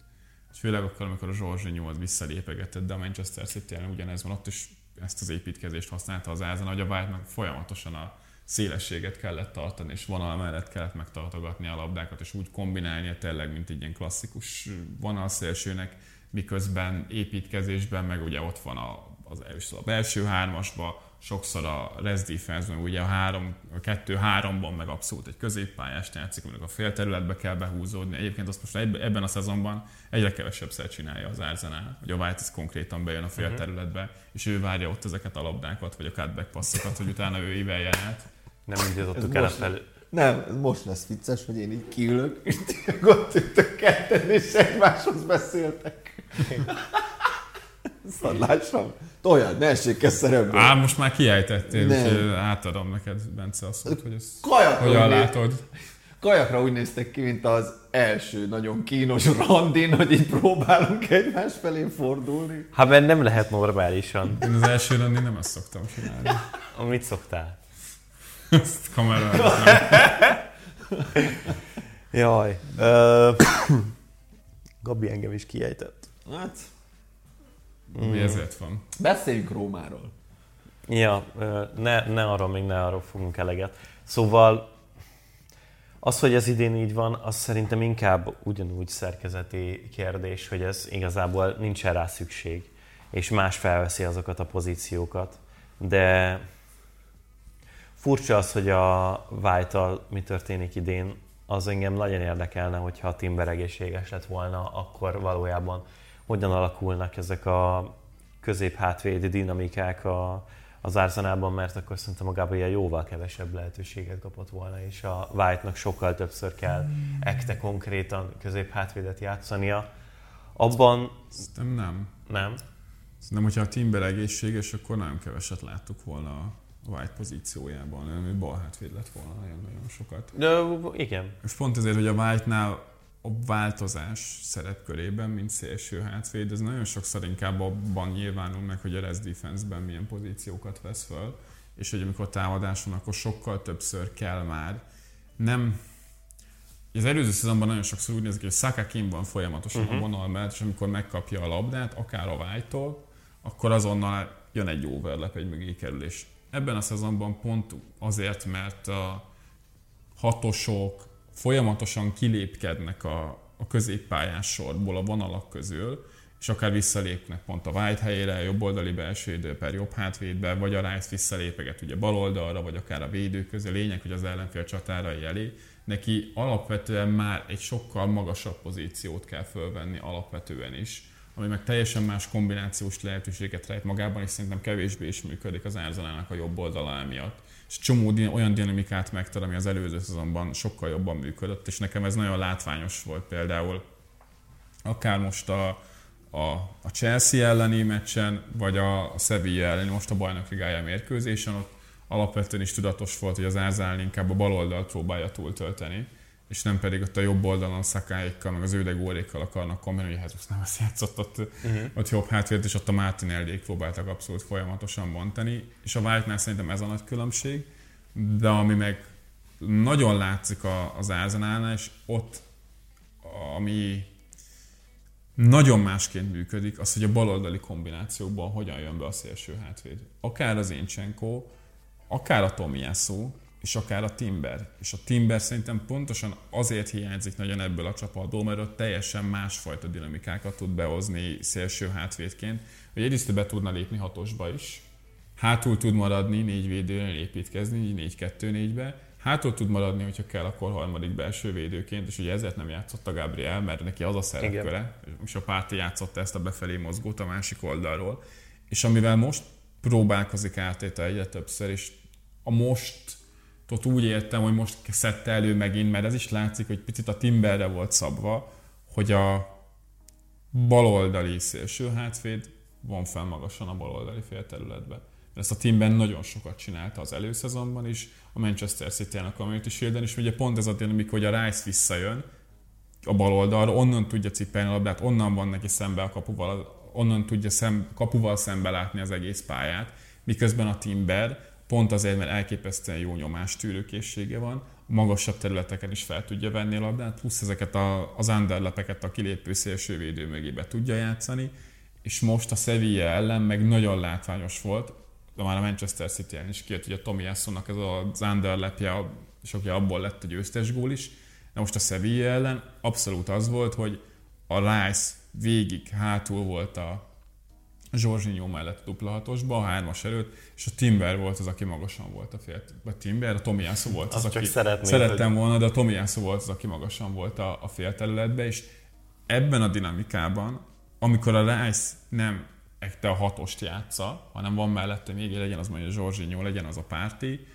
Főleg akkor, amikor a Zsorzsinyó az visszalépegetett, de a Manchester city ugyanez van, ott is ezt az építkezést használta az Ázen, hogy a Bayernnek folyamatosan a szélességet kellett tartani, és vonal mellett kellett megtartogatni a labdákat, és úgy kombinálnia tényleg, mint egy ilyen klasszikus vonalszélsőnek, miközben építkezésben, meg ugye ott van a, az első, a belső hármasba, sokszor a rest defense ugye a, három, a kettő-háromban meg abszolút egy középpályást játszik, aminek a félterületbe kell behúzódni. Egyébként azt most ebben a szezonban egyre kevesebbszer csinálja az Arsenal, hogy a White konkrétan bejön a félterületbe, uh-huh. és ő várja ott ezeket a labdákat, vagy a cutback passzokat, hogy utána ő íveljen át. Nem úgy jutottuk el a fel... Nem, most lesz vicces, hogy én így kiülök, és ott ültök ketten, és egymáshoz beszéltek. Szadlásom. Toljad, ne essék szerepbe. Á, most már kiejtettél, úgyhogy átadom neked, Bence, azt mondta, hogy ezt Kajakra hogyan úgy látod. Kajakra úgy néztek ki, mint az első nagyon kínos randin, hogy így próbálunk egymás felé fordulni. Hát mert nem lehet normálisan. Én az első randin nem azt szoktam csinálni. Mit szoktál? Ezt kamerára. Jaj. Uh, Gabi engem is kiejtett. Hát, Mm. Mi ezért van. Beszéljünk Rómáról. Ja, ne, ne arról még ne arról fogunk eleget. Szóval az, hogy ez idén így van, az szerintem inkább ugyanúgy szerkezeti kérdés, hogy ez igazából nincsen rá szükség, és más felveszi azokat a pozíciókat. De furcsa az, hogy a white mi történik idén, az engem nagyon érdekelne, hogyha a Timber egészséges lett volna, akkor valójában hogyan alakulnak ezek a közép-hátvédi dinamikák a, az Arsenalban, mert akkor szerintem a Gabriel jóval kevesebb lehetőséget kapott volna, és a White-nak sokkal többször kell ekte konkrétan közép-hátvédet játszania. Abban... Szerintem nem. Nem? Szerintem, hogyha a Timber egészséges, akkor nagyon keveset láttuk volna a White pozíciójában, hogy bal hátvéd lett volna nagyon-nagyon sokat. De igen. És pont ezért, hogy a White-nál a változás szerepkörében, mint szélső hátvéd, ez nagyon sokszor inkább abban nyilvánul meg, hogy a rest defense-ben milyen pozíciókat vesz föl, és hogy amikor támadáson, akkor sokkal többször kell már nem az előző szezonban nagyon sokszor úgy néz ki, hogy Saka van folyamatosan uh-huh. a vonal mellett, és amikor megkapja a labdát, akár a vágytól, akkor azonnal jön egy overlap, egy mögékerülés. Ebben a szezonban pont azért, mert a hatosok, folyamatosan kilépkednek a, a középpályás sorból, a vonalak közül, és akár visszalépnek pont a White helyére, jobb oldali belső idő per jobb hátvédbe, vagy a Rice visszalépeget ugye bal oldalra, vagy akár a védő közé. Lényeg, hogy az ellenfél csatárai elé. Neki alapvetően már egy sokkal magasabb pozíciót kell fölvenni alapvetően is, ami meg teljesen más kombinációs lehetőséget rejt magában, és szerintem kevésbé is működik az Arsenalnak a jobb oldala emiatt. És csomó olyan dinamikát megtar, ami az előző szezonban sokkal jobban működött, és nekem ez nagyon látványos volt például. Akár most a, a, a Chelsea elleni meccsen, vagy a, a Sevilla elleni, most a bajnok ligája mérkőzésen, ott alapvetően is tudatos volt, hogy az Árzál inkább a bal oldalt próbálja túltölteni, és nem pedig ott a jobb oldalon szakáikkal, meg az ődegórékkal akarnak kombinálni, hogy hát nem ezt játszott ott, uh-huh. ott jobb hátvéd, és ott a Martin Eldék próbáltak abszolút folyamatosan bontani, és a White-nál szerintem ez a nagy különbség, de ami meg nagyon látszik az Arsenalnál, és ott, ami nagyon másként működik, az, hogy a baloldali kombinációkban hogyan jön be a szélső hátvéd. Akár az Incsenko, akár a Tomiyasu, és akár a Timber. És a Timber szerintem pontosan azért hiányzik nagyon ebből a csapatból, mert ott teljesen másfajta dinamikákat tud behozni szélső hátvédként, hogy egyrészt be tudna lépni hatosba is, hátul tud maradni négy védőnél építkezni, 4-2-4-be, hátul tud maradni, hogyha kell, akkor harmadik belső védőként, és ugye ezért nem játszott a Gabriel, mert neki az a szerepköre, és a párti játszotta ezt a befelé mozgót a másik oldalról. És amivel most próbálkozik áttétel egyre többször, és a most ott úgy értem, hogy most szedte elő megint, mert ez is látszik, hogy picit a Timberre volt szabva, hogy a baloldali szélső hátvéd van fel magasan a baloldali félterületbe. Ezt a Timben nagyon sokat csinálta az előszezonban is, a Manchester City-nek a Community shield és ugye pont ez a dinamik, hogy a Rice visszajön a bal oldalra, onnan tudja cipelni a labdát, onnan van neki szembe a kapuval, onnan tudja szem, kapuval szembe látni az egész pályát, miközben a Timber pont azért, mert elképesztően jó nyomástűrőkészsége van, magasabb területeken is fel tudja venni a labdát, plusz ezeket a, az underlepeket a kilépő szélsővédő mögébe tudja játszani, és most a Sevilla ellen meg nagyon látványos volt, de már a Manchester city is kijött, hogy a Tommy Jassonnak ez az underlepje, és ugye abból lett a győztes gól is, de most a Sevilla ellen abszolút az volt, hogy a Rice végig hátul volt a Zsorzsinyó mellett a dupla hatosba, a hármas előtt, és a Timber volt az, aki magasan volt a fél. Vagy Timber, a Tomiászó volt az, Azt aki szerettem hogy... volna, de a Tomiászó volt az, aki magasan volt a, a félterületbe, és ebben a dinamikában, amikor a Rice nem ekte a hatost játsza, hanem van mellette még, legyen az mondja Zsorzsinyó, legyen az a párti,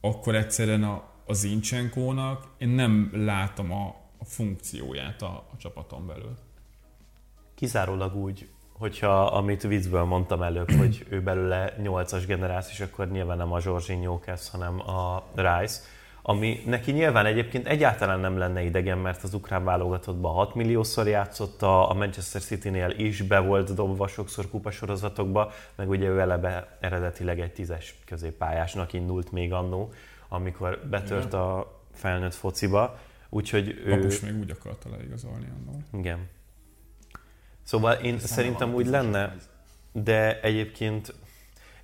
akkor egyszerűen a, a Zincsenkónak én nem látom a, a funkcióját a, a csapaton belül. Kizárólag úgy, hogyha amit viccből mondtam előbb, hogy ő belőle 8-as generációs, akkor nyilván nem a Zsorzsinyó kezd, hanem a Rice ami neki nyilván egyébként egyáltalán nem lenne idegen, mert az ukrán válogatottban 6 milliószor játszott, a Manchester City-nél is be volt dobva sokszor kupasorozatokba, meg ugye ő eleve eredetileg egy tízes középpályásnak indult még annó, amikor betört a felnőtt fociba. Úgyhogy ő... Kapus még úgy akarta leigazolni annó. Igen. Szóval én Aztán szerintem úgy lenne, de egyébként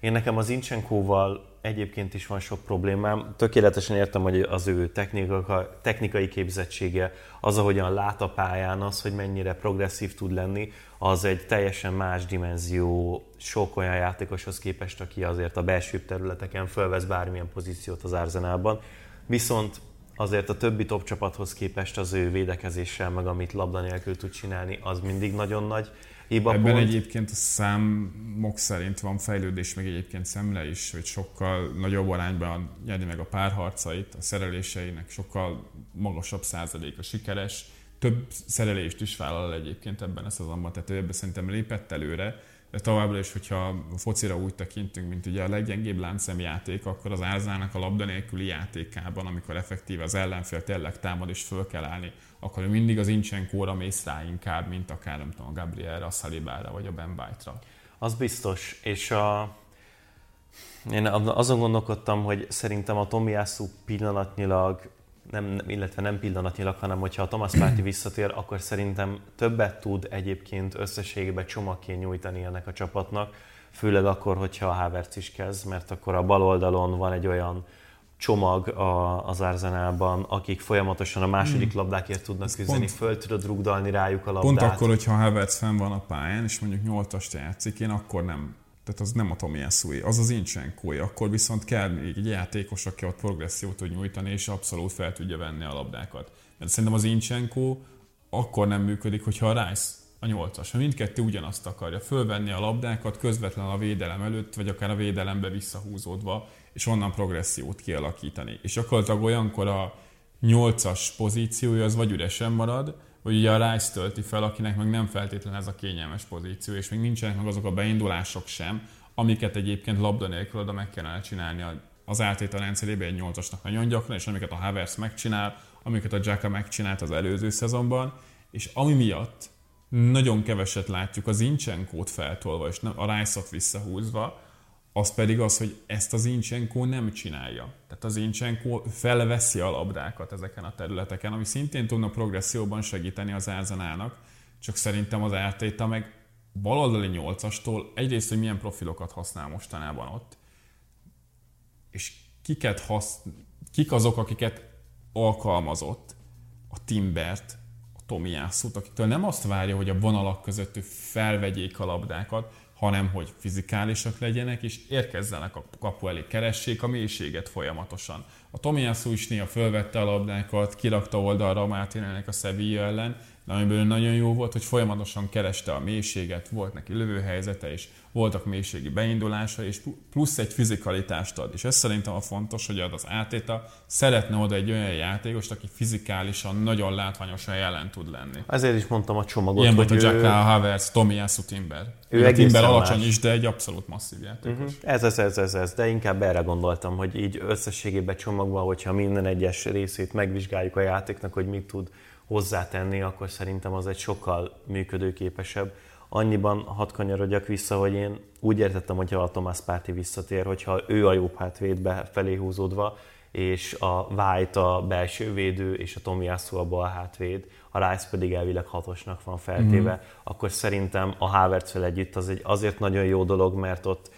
én nekem az Incsenkóval egyébként is van sok problémám. Tökéletesen értem, hogy az ő technika, technikai képzettsége, az, ahogyan lát a pályán, az, hogy mennyire progresszív tud lenni, az egy teljesen más dimenzió sok olyan játékoshoz képest, aki azért a belső területeken fölvesz bármilyen pozíciót az Arzenálban. Viszont azért a többi top csapathoz képest az ő védekezéssel, meg amit labda nélkül tud csinálni, az mindig nagyon nagy hiba Ebben pont. egyébként a számok szerint van fejlődés, meg egyébként szemle is, hogy sokkal nagyobb arányban nyerni meg a párharcait, a szereléseinek sokkal magasabb százaléka sikeres, több szerelést is vállal egyébként ebben a szezonban, tehát ő ebben szerintem lépett előre, továbbra is, hogyha a focira úgy tekintünk, mint ugye a leggyengébb láncem játék, akkor az Árzának a labda nélküli játékában, amikor effektív az ellenfél tényleg támad és föl kell állni, akkor mindig az Incsenkóra mész rá inkább, mint akár nem tudom, a Gabrielre, a Salibára vagy a Ben White-ra. Az biztos, és a, én azon gondolkodtam, hogy szerintem a Tomiyasu pillanatnyilag nem, illetve nem pillanatnyilag, hanem hogyha a Thomas Party visszatér, akkor szerintem többet tud egyébként összességében csomagként nyújtani ennek a csapatnak, főleg akkor, hogyha a Havertz is kezd, mert akkor a bal oldalon van egy olyan csomag a, az Arzenálban, akik folyamatosan a második hmm. labdákért tudnak küzdeni, pont, föl tudod rugdalni rájuk a labdát. Pont akkor, hogyha Havertz fenn van a pályán, és mondjuk 8 játszik, én akkor nem tehát az nem a Tomiyasu, az az Incsenkója. Akkor viszont kell még egy játékos, aki ott progressziót tud nyújtani, és abszolút fel tudja venni a labdákat. Mert szerintem az Incsenko akkor nem működik, hogyha a Rice a nyolcas. Ha mindkettő ugyanazt akarja, fölvenni a labdákat közvetlenül a védelem előtt, vagy akár a védelembe visszahúzódva, és onnan progressziót kialakítani. És gyakorlatilag olyankor a nyolcas pozíciója az vagy üresen marad, vagy ugye a Rice tölti fel, akinek meg nem feltétlen ez a kényelmes pozíció, és még nincsenek meg azok a beindulások sem, amiket egyébként labda nélkül oda meg kellene csinálni az áttétel rendszerében egy nyolcasnak nagyon gyakran, és amiket a Havertz megcsinál, amiket a Jacka megcsinált az előző szezonban, és ami miatt nagyon keveset látjuk az Incsenkót feltolva, és a Rice-ot visszahúzva, az pedig az, hogy ezt az Incsenko nem csinálja. Tehát az Incsenko felveszi a labdákat ezeken a területeken, ami szintén tudna progresszióban segíteni az Arsenalnak, csak szerintem az Arteta meg baloldali nyolcastól egyrészt, hogy milyen profilokat használ mostanában ott, és kiket hasz, kik azok, akiket alkalmazott, a Timbert, a Tomiászút, akiktől nem azt várja, hogy a vonalak között felvegyék a labdákat, hanem hogy fizikálisak legyenek, és érkezzenek a kapu elé, keressék a mélységet folyamatosan. A Tomiászú is néha fölvette a labdákat, kirakta oldalra a Máténének a Sevilla ellen, de amiből nagyon jó volt, hogy folyamatosan kereste a mélységet, volt neki lövőhelyzete, és voltak mélységi beindulása, és plusz egy fizikalitást ad. És ez szerintem a fontos, hogy az átéta szeretne oda egy olyan játékost, aki fizikálisan nagyon látványosan jelen tud lenni. Ezért is mondtam a csomagot, Ilyen volt a Jack ő... Havertz, Tomiyasu Timber. Ő a Timber alacsony is, de egy abszolút masszív játékos. Uh-huh. Ez, ez, ez, ez, ez, de inkább erre gondoltam, hogy így összességében csomagban, hogyha minden egyes részét megvizsgáljuk a játéknak, hogy mit tud hozzátenni, akkor szerintem az egy sokkal működőképesebb. Annyiban hat kanyarodjak vissza, hogy én úgy értettem, hogyha a Tomás Párti visszatér, hogyha ő a jobb hátvédbe felé húzódva, és a White a belső védő, és a Tomiyasu a bal hátvéd, a Rice pedig elvileg hatosnak van feltéve, mm. akkor szerintem a havertz együtt az egy azért nagyon jó dolog, mert ott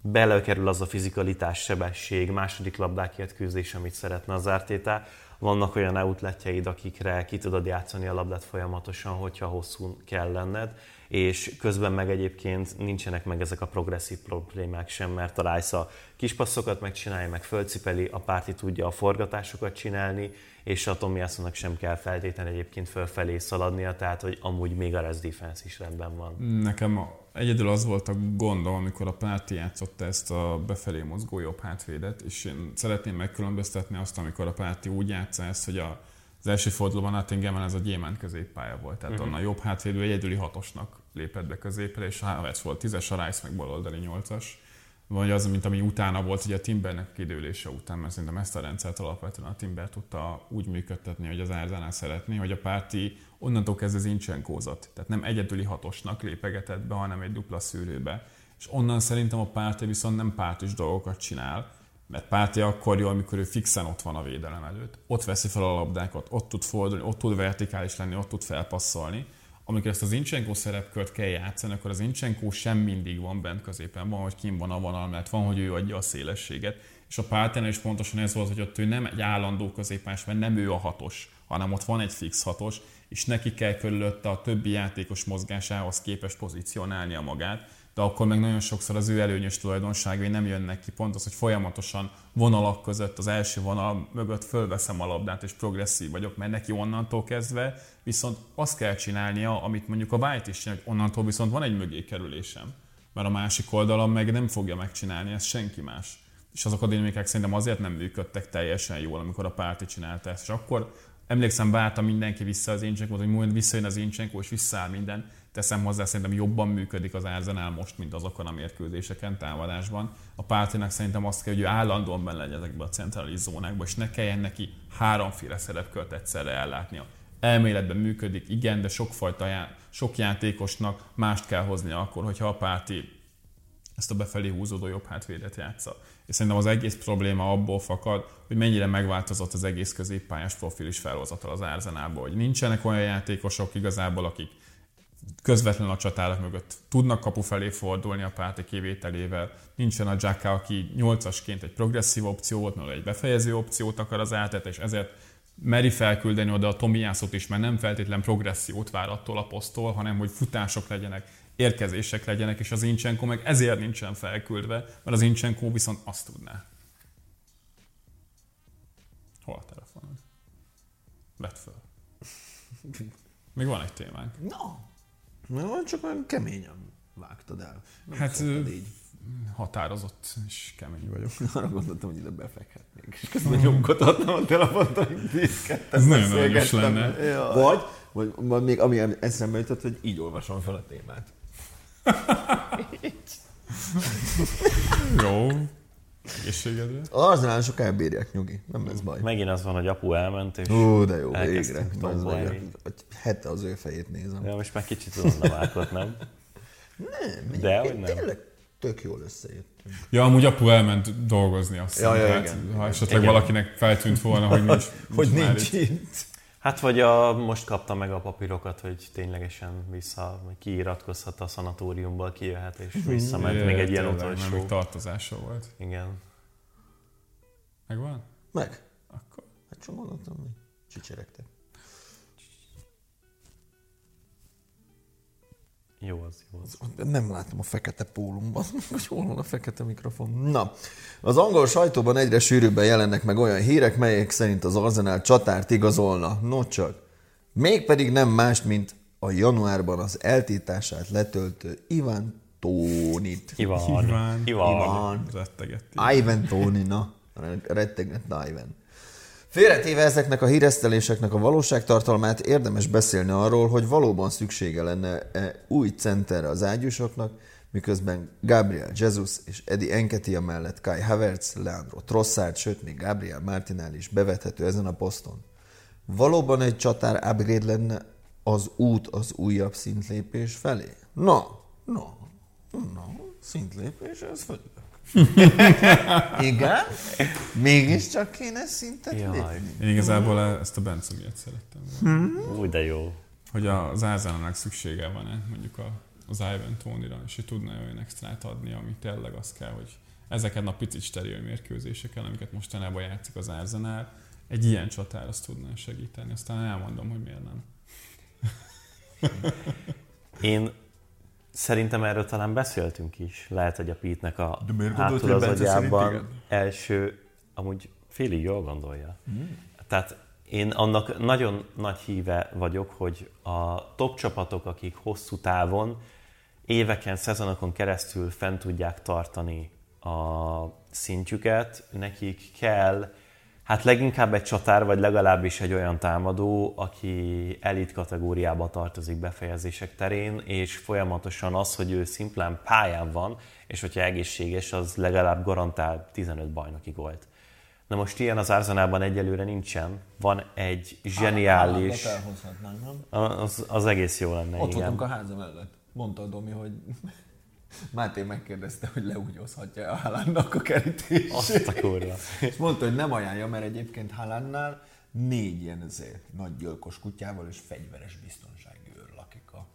belekerül az a fizikalitás, sebesség, második labdákért küzdés, amit szeretne az Arteta, vannak olyan outletjeid, akikre ki tudod játszani a labdát folyamatosan, hogyha hosszú kell lenned, és közben meg egyébként nincsenek meg ezek a progresszív problémák sem, mert Rice a kis passzokat megcsinálja, meg fölcipeli, a párti tudja a forgatásokat csinálni, és a Tomiasonnak sem kell feltétlenül egyébként fölfelé szaladnia, tehát hogy amúgy még a rest defense is rendben van. Nekem egyedül az volt a gondom, amikor a párti játszotta ezt a befelé mozgó jobb hátvédet, és én szeretném megkülönböztetni azt, amikor a párti úgy játsza ezt, hogy a, az első fordulóban Nottinghamben ez a gyémánt középpálya volt, tehát uh-huh. onnan jobb hátvédő egyedüli hatosnak lépett be középre, és Havertz volt tízes, a Rice meg baloldali nyolcas vagy az, mint ami utána volt, hogy a Timbernek kidőlése után, mert szerintem ezt a rendszert alapvetően a Timber tudta úgy működtetni, hogy az Árzánál szeretné, hogy a párti onnantól kezdve zincsenkózott. Tehát nem egyedüli hatosnak lépegetett be, hanem egy dupla szűrőbe. És onnan szerintem a párti viszont nem pártis dolgokat csinál, mert párti akkor jó, amikor ő fixen ott van a védelem előtt. Ott veszi fel a labdákat, ott tud fordulni, ott tud vertikális lenni, ott tud felpasszolni amikor ezt az Incsenko szerepkört kell játszani, akkor az Incsenko sem mindig van bent középen, van, hogy kim van a vonal, mert van, hogy ő adja a szélességet. És a Pálten is pontosan ez volt, hogy ott ő nem egy állandó középás, mert nem ő a hatos, hanem ott van egy fix hatos, és neki kell körülötte a többi játékos mozgásához képest pozícionálnia magát de akkor meg nagyon sokszor az ő előnyös tulajdonságai nem jönnek ki. Pont az, hogy folyamatosan vonalak között, az első vonal mögött fölveszem a labdát, és progresszív vagyok, mert neki onnantól kezdve viszont azt kell csinálnia, amit mondjuk a White is csinál, hogy onnantól viszont van egy mögé kerülésem. Mert a másik oldalon meg nem fogja megcsinálni ezt senki más. És azok a dinamikák szerintem azért nem működtek teljesen jól, amikor a párti csinálta ezt. És akkor emlékszem, várta mindenki vissza az Incsenkót, hogy majd visszajön az Incsenkó, és visszaáll minden teszem hozzá, szerintem jobban működik az Arsenal most, mint azokon a mérkőzéseken, támadásban. A pártinak szerintem azt kell, hogy ő állandóan benne legyen ezekbe a centrális zónákba, és ne kelljen neki háromféle szerepkört egyszerre ellátnia. Elméletben működik, igen, de sokfajta já- sok játékosnak mást kell hozni akkor, hogyha a párti ezt a befelé húzódó jobb hátvédet játsza. És szerintem az egész probléma abból fakad, hogy mennyire megváltozott az egész középpályás profil is felhozatal az Arsenalból, hogy nincsenek olyan játékosok igazából, akik közvetlenül a csatárak mögött tudnak kapu felé fordulni a párti kivételével. Nincsen a Jacka, aki 8-asként egy progresszív opció volt, mert egy befejező opciót akar az átlet, és ezért meri felküldeni oda a Tomiászot is, mert nem feltétlen progressziót vár attól a posztól, hanem hogy futások legyenek, érkezések legyenek, és az Incsenko meg ezért nincsen felküldve, mert az Incsenko viszont azt tudná. Hol a telefonod? Vedd föl. Még van egy témánk. No. Na, csak olyan keményen vágtad el. Nem Hát, így. határozott és kemény vagyok. Arra gondoltam, hogy ide befekhetnék. És közben nyomkodhatnám a telefont, hogy díszkedtem. Ez nagyon aranyos lenne. Vagy, vagy, vagy, még ami eszembe jutott, hogy így olvasom fel a témát. Jó. Egészségedre. Az arzenálosok elbírják, nyugi. Nem lesz baj. Megint az van, hogy apu elment, és Ó, de jó, végre. hogy hete az ő fejét nézem. Ja, most már kicsit tudom a vákot, nem? Nem, De, én hogy nem. Tényleg tök jól összejöttünk. Ja, amúgy apu elment dolgozni azt Ja, ja, igen. Ha esetleg Igen. valakinek feltűnt volna, hogy nincs, Hogy már nincs itt. Hát vagy a, most kapta meg a papírokat, hogy ténylegesen vissza, kiiratkozhat a szanatóriumból, kijöhet és visszament. még egy ilyen utolsó. még tartozása volt. Igen. Megvan? Meg. Akkor. Hát csak gondoltam, hogy csicseregtek. Jó az, jó az. Nem látom a fekete pólumban, hogy hol van a fekete mikrofon. Na, az angol sajtóban egyre sűrűbben jelennek meg olyan hírek, melyek szerint az Arsenal csatárt igazolna. No csak. Mégpedig nem más, mint a januárban az eltiltását letöltő Ivan Tónit. Iván. Iván. Iván. Rettegett. Ivan Tóni, na. Rettegett Ivan. Félretéve ezeknek a híreszteléseknek a valóságtartalmát, érdemes beszélni arról, hogy valóban szüksége lenne -e új centerre az ágyúsoknak, miközben Gabriel Jesus és Eddie Enketia mellett Kai Havertz, Leandro Trossard, sőt még Gabriel Martinelli is bevethető ezen a poszton. Valóban egy csatár upgrade lenne az út az újabb szintlépés felé? Na, na, na, szintlépés, ez fölülök. Igen? Mégiscsak kéne szintet Jaj. Én igazából ezt a Bence miatt szerettem volna. Új, de jó. Hogy az Arsenalnak szüksége van-e mondjuk a, az Ivan Tónira, és hogy tudna olyan extrát adni, ami tényleg az kell, hogy ezeken a picit steril mérkőzéseken, amiket mostanában játszik az Arsenal, egy ilyen csatár azt tudná segíteni. Aztán elmondom, hogy miért nem. Én szerintem erről talán beszéltünk is. Lehet, hogy a Pete-nek a De miért hátul az agyában első, amúgy félig jól gondolja. Hmm. Tehát én annak nagyon nagy híve vagyok, hogy a top csapatok, akik hosszú távon, éveken, szezonokon keresztül fent tudják tartani a szintjüket, nekik kell Hát leginkább egy csatár, vagy legalábbis egy olyan támadó, aki elit kategóriába tartozik befejezések terén, és folyamatosan az, hogy ő szimplán pályán van, és hogyha egészséges, az legalább garantál 15 bajnoki gólt. Na most ilyen az Arzenában egyelőre nincsen. Van egy zseniális... elhozhatnánk, nem? Az, az egész jó lenne, Ott igen. voltunk a háza mellett. Mondta a Domi, hogy Máté megkérdezte, hogy leúgyozhatja a Haalandnak a kerítését. Azt a kurva. És mondta, hogy nem ajánlja, mert egyébként Haalandnál négy ilyen azért, nagy gyilkos kutyával és fegyveres biztonsági őr lakik a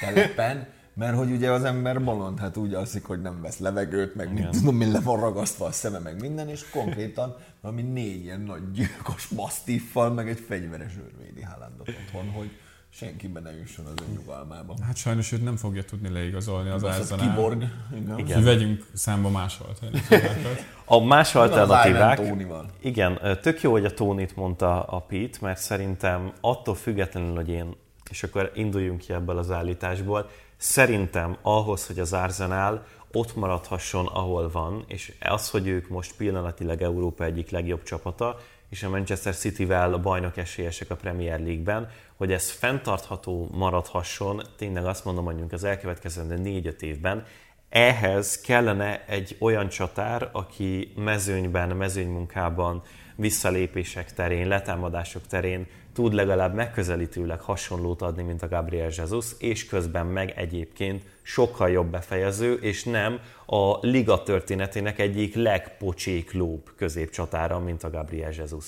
telepen. Mert hogy ugye az ember bolond, hát úgy alszik, hogy nem vesz levegőt, meg mit tudom, mi le van ragasztva a szeme, meg minden, és konkrétan valami négy ilyen nagy gyilkos masztiffal, meg egy fegyveres őrvédi Haalandot otthon, hogy senkiben ne jusson az ön nyugalmába. Hát sajnos őt nem fogja tudni leigazolni az Az Arsenal. kiborg. Igen. Igen. Hogy vegyünk számba más alternatívákat. A más alternatívák... Tónival. Igen, tök jó, hogy a Tónit mondta a Pete, mert szerintem attól függetlenül, hogy én, és akkor induljunk ki ebből az állításból, szerintem ahhoz, hogy az Arsenal ott maradhasson, ahol van, és az, hogy ők most pillanatilag Európa egyik legjobb csapata, és a Manchester City-vel a bajnok esélyesek a Premier League-ben, hogy ez fenntartható maradhasson, tényleg azt mondom, mondjuk az elkövetkezendő 4-5 évben, ehhez kellene egy olyan csatár, aki mezőnyben, mezőnymunkában, visszalépések terén, letámadások terén tud legalább megközelítőleg hasonlót adni, mint a Gabriel Jesus, és közben meg egyébként sokkal jobb befejező, és nem a liga történetének egyik legpocséklóbb középcsatára, mint a Gabriel Jesus.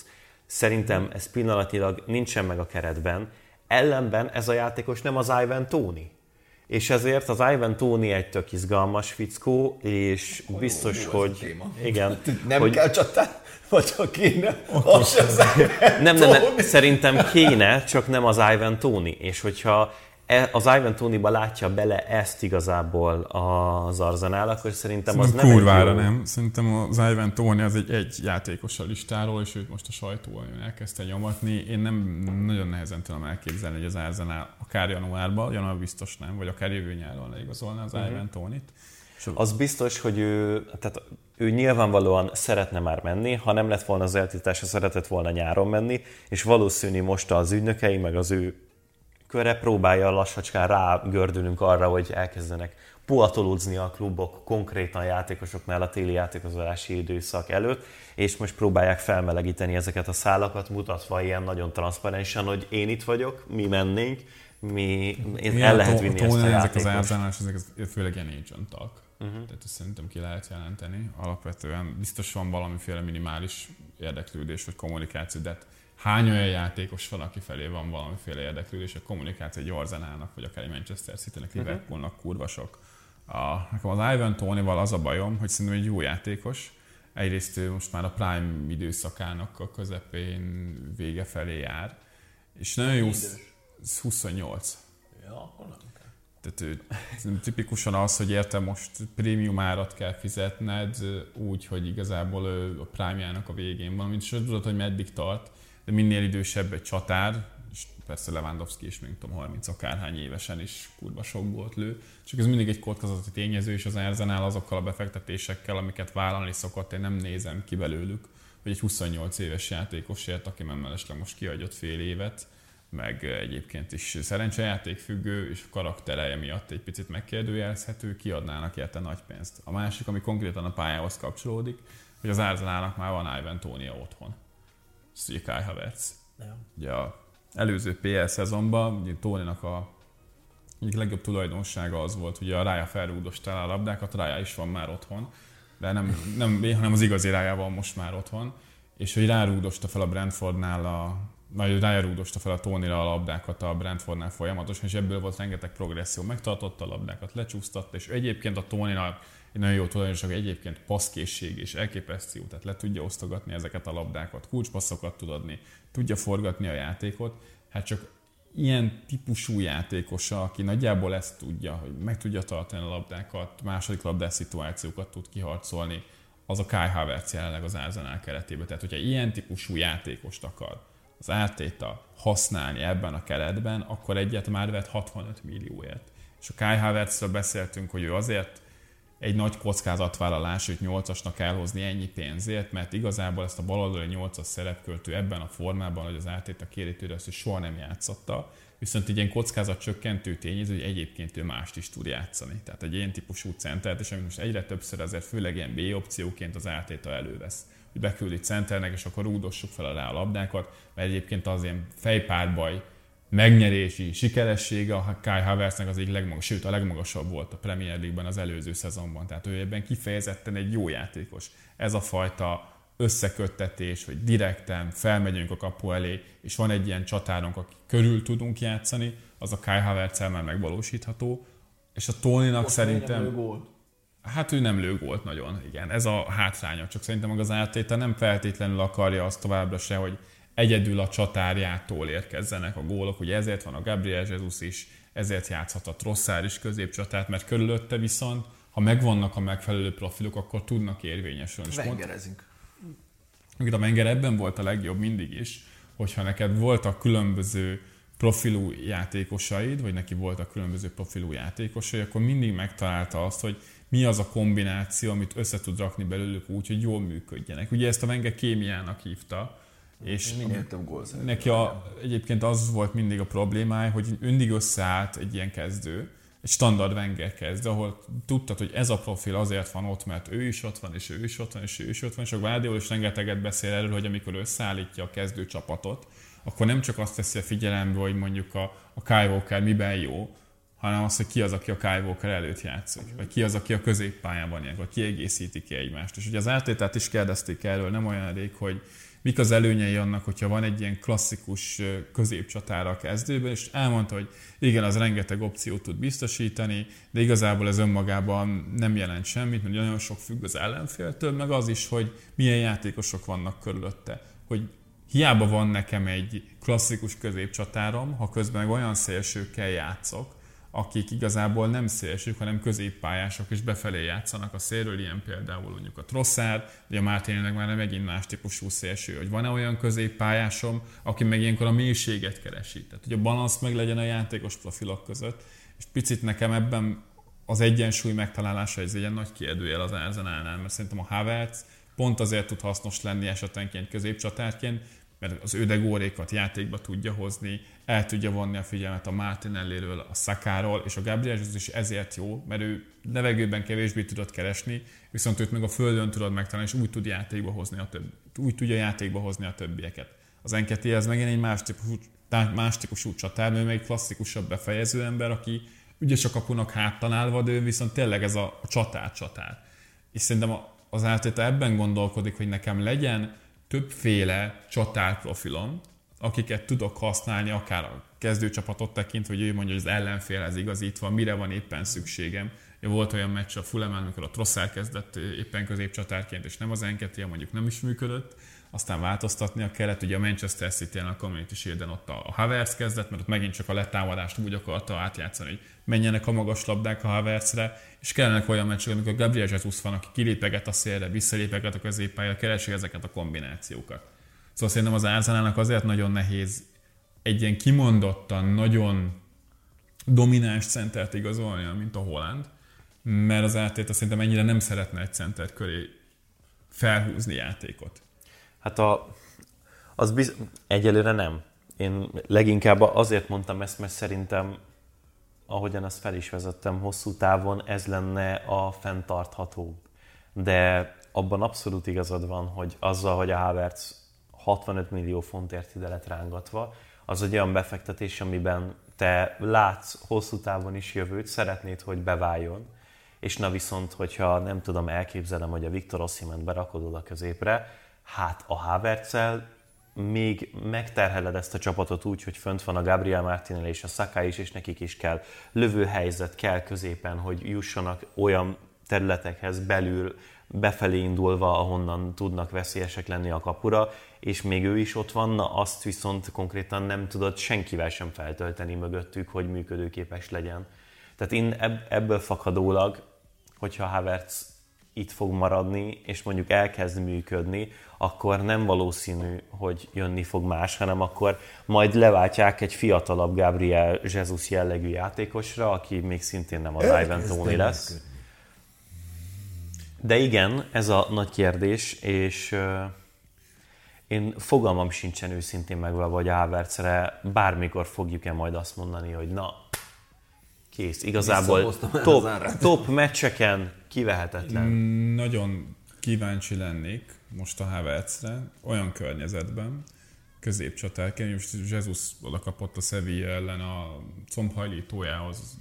Szerintem ez pillanatilag nincsen meg a keretben, ellenben ez a játékos nem az Ivan Tony. És ezért az Ivan Tóni egy tök izgalmas fickó, és biztos, jó hogy... Igen. Nem hogy, kell csatár, vagy ha kéne, az nem, nem, nem, szerintem kéne, csak nem az Ivan Tóni. És hogyha az Ivan Tony-ba látja bele ezt igazából az Arzenál, akkor szerintem az Szerintem nem kurvára egy jó... nem. Szerintem az Ivan Tony az egy, egy játékos a listáról, és őt most a sajtó elkezdte nyomatni. Én nem nagyon nehezen tudom elképzelni, hogy az Arsenal akár januárban, január biztos nem, vagy akár jövő nyáron leigazolná az uh-huh. Ivan Tony-t. Az biztos, hogy ő, tehát ő nyilvánvalóan szeretne már menni, ha nem lett volna az eltiltása, szeretett volna nyáron menni, és valószínű most az ügynökei, meg az ő körre próbálja lassacskán rágördülünk arra, hogy elkezdenek puatolódzni a klubok konkrétan játékosoknál a téli játékozási időszak előtt, és most próbálják felmelegíteni ezeket a szálakat, mutatva ilyen nagyon transzparensen, hogy én itt vagyok, mi mennénk, mi, én el lehet vinni ezt a Ezek az árzánás, ezek főleg ilyen agentak. Uh-huh. Tehát ezt szerintem ki lehet jelenteni. Alapvetően biztos van valamiféle minimális érdeklődés vagy kommunikáció, de hát hány olyan játékos van, aki felé van valamiféle érdeklődés, a kommunikáció egy Arzenának, vagy akár egy Manchester City-nek, Liverpoolnak kurva sok. A, nekem az Ivan Tony-val az a bajom, hogy szerintem egy jó játékos. Egyrészt ő most már a prime időszakának a közepén vége felé jár, és nagyon jó, 28. Ja, akkor nem. Tehát ő, tipikusan az, hogy érte most prémium árat kell fizetned, úgy, hogy igazából a prime a végén van, mint sem tudod, hogy meddig tart, de minél idősebb egy csatár, és persze Lewandowski is, még tudom, 30 akárhány évesen is kurva sok volt lő, csak ez mindig egy kockázati tényező, és az Arsenal azokkal a befektetésekkel, amiket vállalni szokott, én nem nézem ki belőlük, hogy egy 28 éves játékosért, aki mellesleg most kiadott fél évet, meg egyébként is szerencsejáték függő, és a karaktereje miatt egy picit megkérdőjelezhető, kiadnának érte nagy pénzt. A másik, ami konkrétan a pályához kapcsolódik, hogy az Arsenalnak már van Ivan Tónia otthon. Ugye Kai Havertz. Ja. Ugye a előző PL szezonban, ugye Tóninak a egyik legjobb tulajdonsága az volt, hogy a Rája felrúgdostál a labdákat, Rája is van már otthon, de nem, nem hanem az igazi Rája van most már otthon, és hogy rárúgdosta fel a Brentfordnál a vagy rárúgdosta fel a Tónira a labdákat a Brentfordnál folyamatosan, és ebből volt rengeteg progresszió. Megtartotta a labdákat, lecsúsztatta, és egyébként a Tónira egy nagyon jó tulajdonság, egyébként passzkészség és elképesztő, tehát le tudja osztogatni ezeket a labdákat, kulcspasszokat tud adni, tudja forgatni a játékot, hát csak ilyen típusú játékosa, aki nagyjából ezt tudja, hogy meg tudja tartani a labdákat, második labdás szituációkat tud kiharcolni, az a Kai Havertz jelenleg az Arsenal keretében. Tehát, hogyha ilyen típusú játékost akar az Arteta használni ebben a keretben, akkor egyet már vett 65 millióért. És a Kai Havertzről beszéltünk, hogy ő azért egy nagy kockázatvállalás, hogy 8-asnak elhozni ennyi pénzért, mert igazából ezt a baloldali 8-as szerepköltő ebben a formában, hogy az Arteta kéri tőle, azt, hogy soha nem játszotta, viszont egy ilyen kockázat csökkentő tényező, hogy egyébként ő mást is tud játszani. Tehát egy ilyen típusú centert, és amit most egyre többször azért főleg ilyen B opcióként az Arteta elővesz hogy beküldi centernek, és akkor rúdossuk fel rá a labdákat, mert egyébként az ilyen fejpárbaj megnyerési sikeressége a Kai Havertznek az egyik legmagasabb, sőt a legmagasabb volt a Premier League-ben az előző szezonban. Tehát ő ebben kifejezetten egy jó játékos. Ez a fajta összeköttetés, hogy direkten felmegyünk a kapu elé, és van egy ilyen csatárunk, aki körül tudunk játszani, az a Kai havertz már megvalósítható. És a Tóninak szerintem... Nem. Hát ő nem lő gólt nagyon, igen. Ez a hátránya. Csak szerintem meg az áttétel nem feltétlenül akarja azt továbbra se, hogy egyedül a csatárjától érkezzenek a gólok. Ugye ezért van a Gabriel Jesus is, ezért játszhat a Trosszár is középcsatát, mert körülötte viszont, ha megvannak a megfelelő profilok, akkor tudnak érvényesülni. Vengerezünk. Ugye a Menger ebben volt a legjobb mindig is, hogyha neked voltak különböző profilú játékosaid, vagy neki voltak különböző profilú játékosai, akkor mindig megtalálta azt, hogy mi az a kombináció, amit össze tud rakni belőlük úgy, hogy jól működjenek. Ugye ezt a Wenger kémiának hívta, és Minél több gól neki a, egyébként az volt mindig a problémája, hogy mindig összeállt egy ilyen kezdő, egy standard Wenger kezdő, ahol tudtad, hogy ez a profil azért van ott, mert ő is ott van, és ő is ott van, és ő is ott van, és a Guardiola is rengeteget beszél erről, hogy amikor összeállítja a kezdő csapatot, akkor nem csak azt teszi a figyelembe, hogy mondjuk a, a Kyle Walker miben jó, hanem az, hogy ki az, aki a Kyle Walker előtt játszik, vagy ki az, aki a középpályában ilyen, vagy kiegészíti ki egymást. És ugye az áttételt is kérdezték erről, nem olyan elég, hogy mik az előnyei annak, hogyha van egy ilyen klasszikus középcsatára a kezdőben, és elmondta, hogy igen, az rengeteg opciót tud biztosítani, de igazából ez önmagában nem jelent semmit, mert nagyon sok függ az ellenféltől, meg az is, hogy milyen játékosok vannak körülötte. Hogy hiába van nekem egy klasszikus középcsatárom, ha közben olyan szélsőkkel játszok, akik igazából nem szélsők, hanem középpályások, és befelé játszanak a szélről, ilyen például mondjuk a Trosszár, de a Márténének már nem megint más típusú szélső, hogy van-e olyan középpályásom, aki meg ilyenkor a mélységet keresi. Tehát, hogy a balansz meg legyen a játékos profilok között, és picit nekem ebben az egyensúly megtalálása ez egy ilyen nagy kérdőjel az Arsenalnál, mert szerintem a Havertz pont azért tud hasznos lenni esetenként középcsatárként, mert az ödegórékat játékba tudja hozni, el tudja vonni a figyelmet a Martinelliről, a Szakáról, és a Gabriel Jesus is ezért jó, mert ő levegőben kevésbé tudod keresni, viszont őt meg a földön tudod megtalálni, és úgy tud játékba hozni a több, úgy tudja játékba hozni a többieket. Az Enketi az megint egy más típusú, más típusú csatár, ő még klasszikusabb befejező ember, aki ügyes a kapunak háttalálva, de ő viszont tényleg ez a, a csatár-csatár. És szerintem az átléte ebben gondolkodik, hogy nekem legyen többféle csatárprofilom, akiket tudok használni, akár a kezdőcsapatot tekintve, hogy ő mondja, hogy az ellenfélhez igazítva, mire van éppen szükségem. Volt olyan meccs a Fulham, amikor a Trosszár kezdett éppen középcsatárként, és nem az Enketia, mondjuk nem is működött, aztán változtatnia kellett. Ugye a Manchester city a Community shield ott a Havertz kezdett, mert ott megint csak a letámadást úgy akarta átjátszani, hogy menjenek a magas labdák a Havertzre, és kellenek olyan meccsek, amikor Gabriel Jesus van, aki kilépeget a szélre, visszalépeget a középpálya, keresi ezeket a kombinációkat. Szóval szerintem az Arsenalnak azért nagyon nehéz egy ilyen kimondottan, nagyon domináns centert igazolnia, mint a Holland, mert az átét szerintem ennyire nem szeretne egy center köré felhúzni játékot. Hát a, az biz... egyelőre nem. Én leginkább azért mondtam ezt, mert szerintem, ahogyan ezt fel is vezettem, hosszú távon ez lenne a fenntartható. De abban abszolút igazad van, hogy azzal, hogy a Havertz 65 millió fontért ide lett rángatva, az egy olyan befektetés, amiben te látsz hosszú távon is jövőt, szeretnéd, hogy beváljon, és na viszont, hogyha nem tudom, elképzelem, hogy a Viktor Osimhen berakod oda középre, hát a Havertzel még megterheled ezt a csapatot úgy, hogy fönt van a Gabriel Martinelli és a Saka is, és nekik is kell lövőhelyzet, kell középen, hogy jussanak olyan területekhez belül, befelé indulva, ahonnan tudnak veszélyesek lenni a kapura, és még ő is ott van, na azt viszont konkrétan nem tudod senkivel sem feltölteni mögöttük, hogy működőképes legyen. Tehát én ebből fakadólag, hogyha Havertz itt fog maradni, és mondjuk elkezd működni, akkor nem valószínű, hogy jönni fog más, hanem akkor majd leváltják egy fiatalabb Gabriel Jesus jellegű játékosra, aki még szintén nem a Ivan Tony lesz. De igen, ez a nagy kérdés, és én fogalmam sincsen őszintén megvalva, hogy Ávercre bármikor fogjuk-e majd azt mondani, hogy na, kész. Igazából top, top meccseken kivehetetlen. Nagyon kíváncsi lennék most a Havertzre, olyan környezetben, középcsatárként, most Jesus oda kapott a Sevilla ellen a combhajlítójához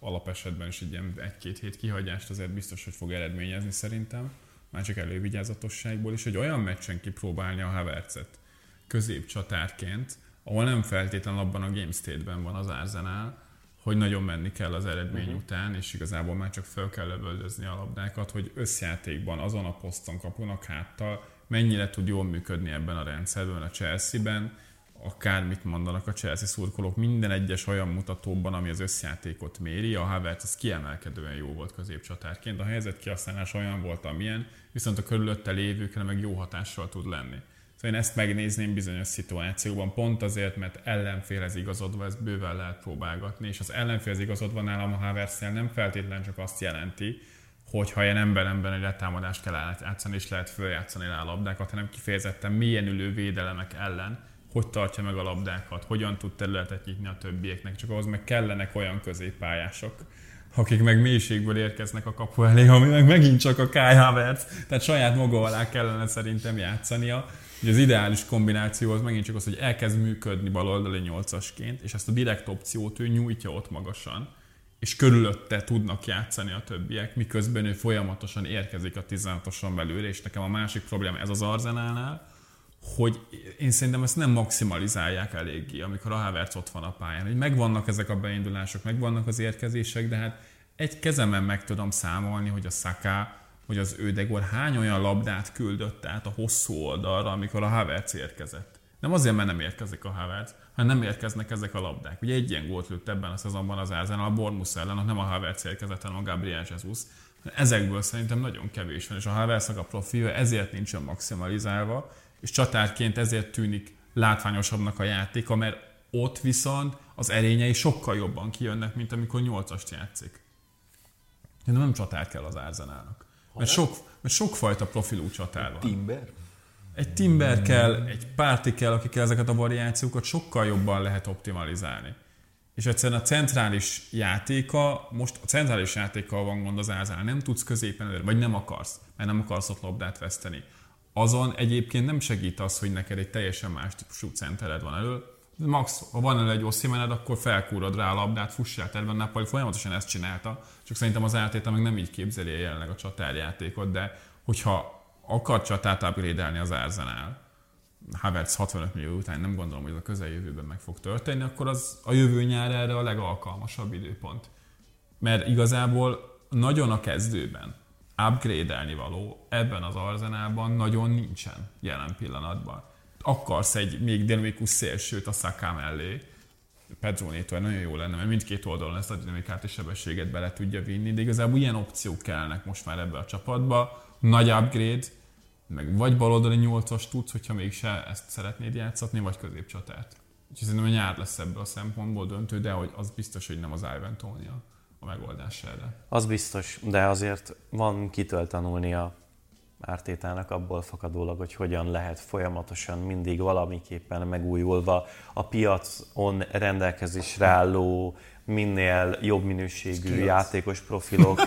alapesetben is egy ilyen egy-két hét kihagyást azért biztos, hogy fog eredményezni szerintem, már csak elővigyázatosságból is, hogy olyan meccsen kipróbálni a Havertzet középcsatárként, ahol nem feltétlenül abban a game state-ben van az Arsenal, hogy nagyon menni kell az eredmény uh-huh. után, és igazából már csak fel kell lövöldözni a labdákat, hogy összjátékban, azon a poszton kapunak háttal mennyire tud jól működni ebben a rendszerben, a Chelsea-ben, akármit mondanak a Chelsea szurkolók, minden egyes olyan mutatóban, ami az összjátékot méri, a Havertz az kiemelkedően jó volt középcsatárként, a helyzet kihasználás olyan volt, amilyen, viszont a körülötte lévőkre meg jó hatással tud lenni. Szóval én ezt megnézném bizonyos szituációban, pont azért, mert ellenfélhez igazodva ezt bőven lehet próbálgatni, és az ellenfélhez igazodva nálam a havertz nem feltétlenül csak azt jelenti, hogy ha ilyen ember-ember egy letámadást kell játszani, és lehet följátszani rá a labdákat, hanem kifejezetten mélyen ülő védelemek ellen, hogy tartja meg a labdákat, hogyan tud területet nyitni a többieknek, csak ahhoz meg kellenek olyan középpályások, akik meg mélységből érkeznek a kapu elé, ami meg megint csak a Kai Havertz, tehát saját maga alá kellene szerintem játszania. Ugye az ideális kombináció az megint csak az, hogy elkezd működni baloldali nyolcasként, és ezt a direkt opciót ő nyújtja ott magasan, és körülötte tudnak játszani a többiek, miközben ő folyamatosan érkezik a 16-oson belőle, és nekem a másik probléma ez az Arzenálnál, hogy én szerintem ezt nem maximalizálják eléggé, amikor a Havertz ott van a pályán. Hogy megvannak ezek a beindulások, megvannak az érkezések, de hát egy kezemen meg tudom számolni, hogy a Saka hogy az Ödegor hány olyan labdát küldött át a hosszú oldalra, amikor a Havertz érkezett. Nem azért, mert nem érkezik a Havertz, hanem nem érkeznek ezek a labdák. Ugye egy ilyen gólt lőtt ebben a szezonban az Arsenal a Bournemouth ellen, nem a Havertz érkezett, hanem a Gabriel Jesus. Ezekből szerintem nagyon kevés van, és a Havertz a profilja ezért nincsen maximalizálva, és csatárként ezért tűnik látványosabbnak a játéka, mert ott viszont az erényei sokkal jobban kijönnek, mint amikor nyolcast játszik. De nem csatár kell az Arsenalnak. Mert, sok, mert sokfajta profilú csatár van. Timber? Egy timber kell, egy párti kell, akikkel ezeket a variációkat sokkal jobban lehet optimalizálni. És egyszerűen a centrális játéka, most a centrális játékkal van gond az Ázál, nem tudsz középen előre, vagy nem akarsz, mert nem akarsz ott labdát veszteni. Azon egyébként nem segít az, hogy neked egy teljesen más típusú centered van elő. Max, ha van elő egy osszimened, akkor felkúrod rá a labdát, fussál terben. Napoli folyamatosan ezt csinálta, csak szerintem az ártéta meg nem így képzeli jelenleg a csatárjátékot, de hogyha akar csatát upgrade az Arsenal, Havertz 65 millió után nem gondolom, hogy ez a közeljövőben meg fog történni, akkor az a jövő nyár erre a legalkalmasabb időpont. Mert igazából nagyon a kezdőben upgrade való ebben az arzenálban nagyon nincsen jelen pillanatban. Akarsz egy még dinamikus szélsőt a Saka mellé, Pedronétól nagyon jó lenne, mert mindkét oldalon ezt a dinamikát és sebességet bele tudja vinni, de igazából ilyen opciók kellnek most már ebbe a csapatba. Nagy upgrade, meg vagy baloldali nyolcas tudsz, hogyha mégse ezt szeretnéd játszatni, vagy középcsatát. Úgyhogy szerintem a nyár lesz ebből a szempontból döntő, de hogy az biztos, hogy nem az Ivan Tony a, megoldás erre. Az biztos, de azért van kitől a Ártétának abból fakadólag, hogy hogyan lehet folyamatosan mindig valamiképpen megújulva a piacon rendelkezésre álló minél jobb minőségű Skills. játékos profilok,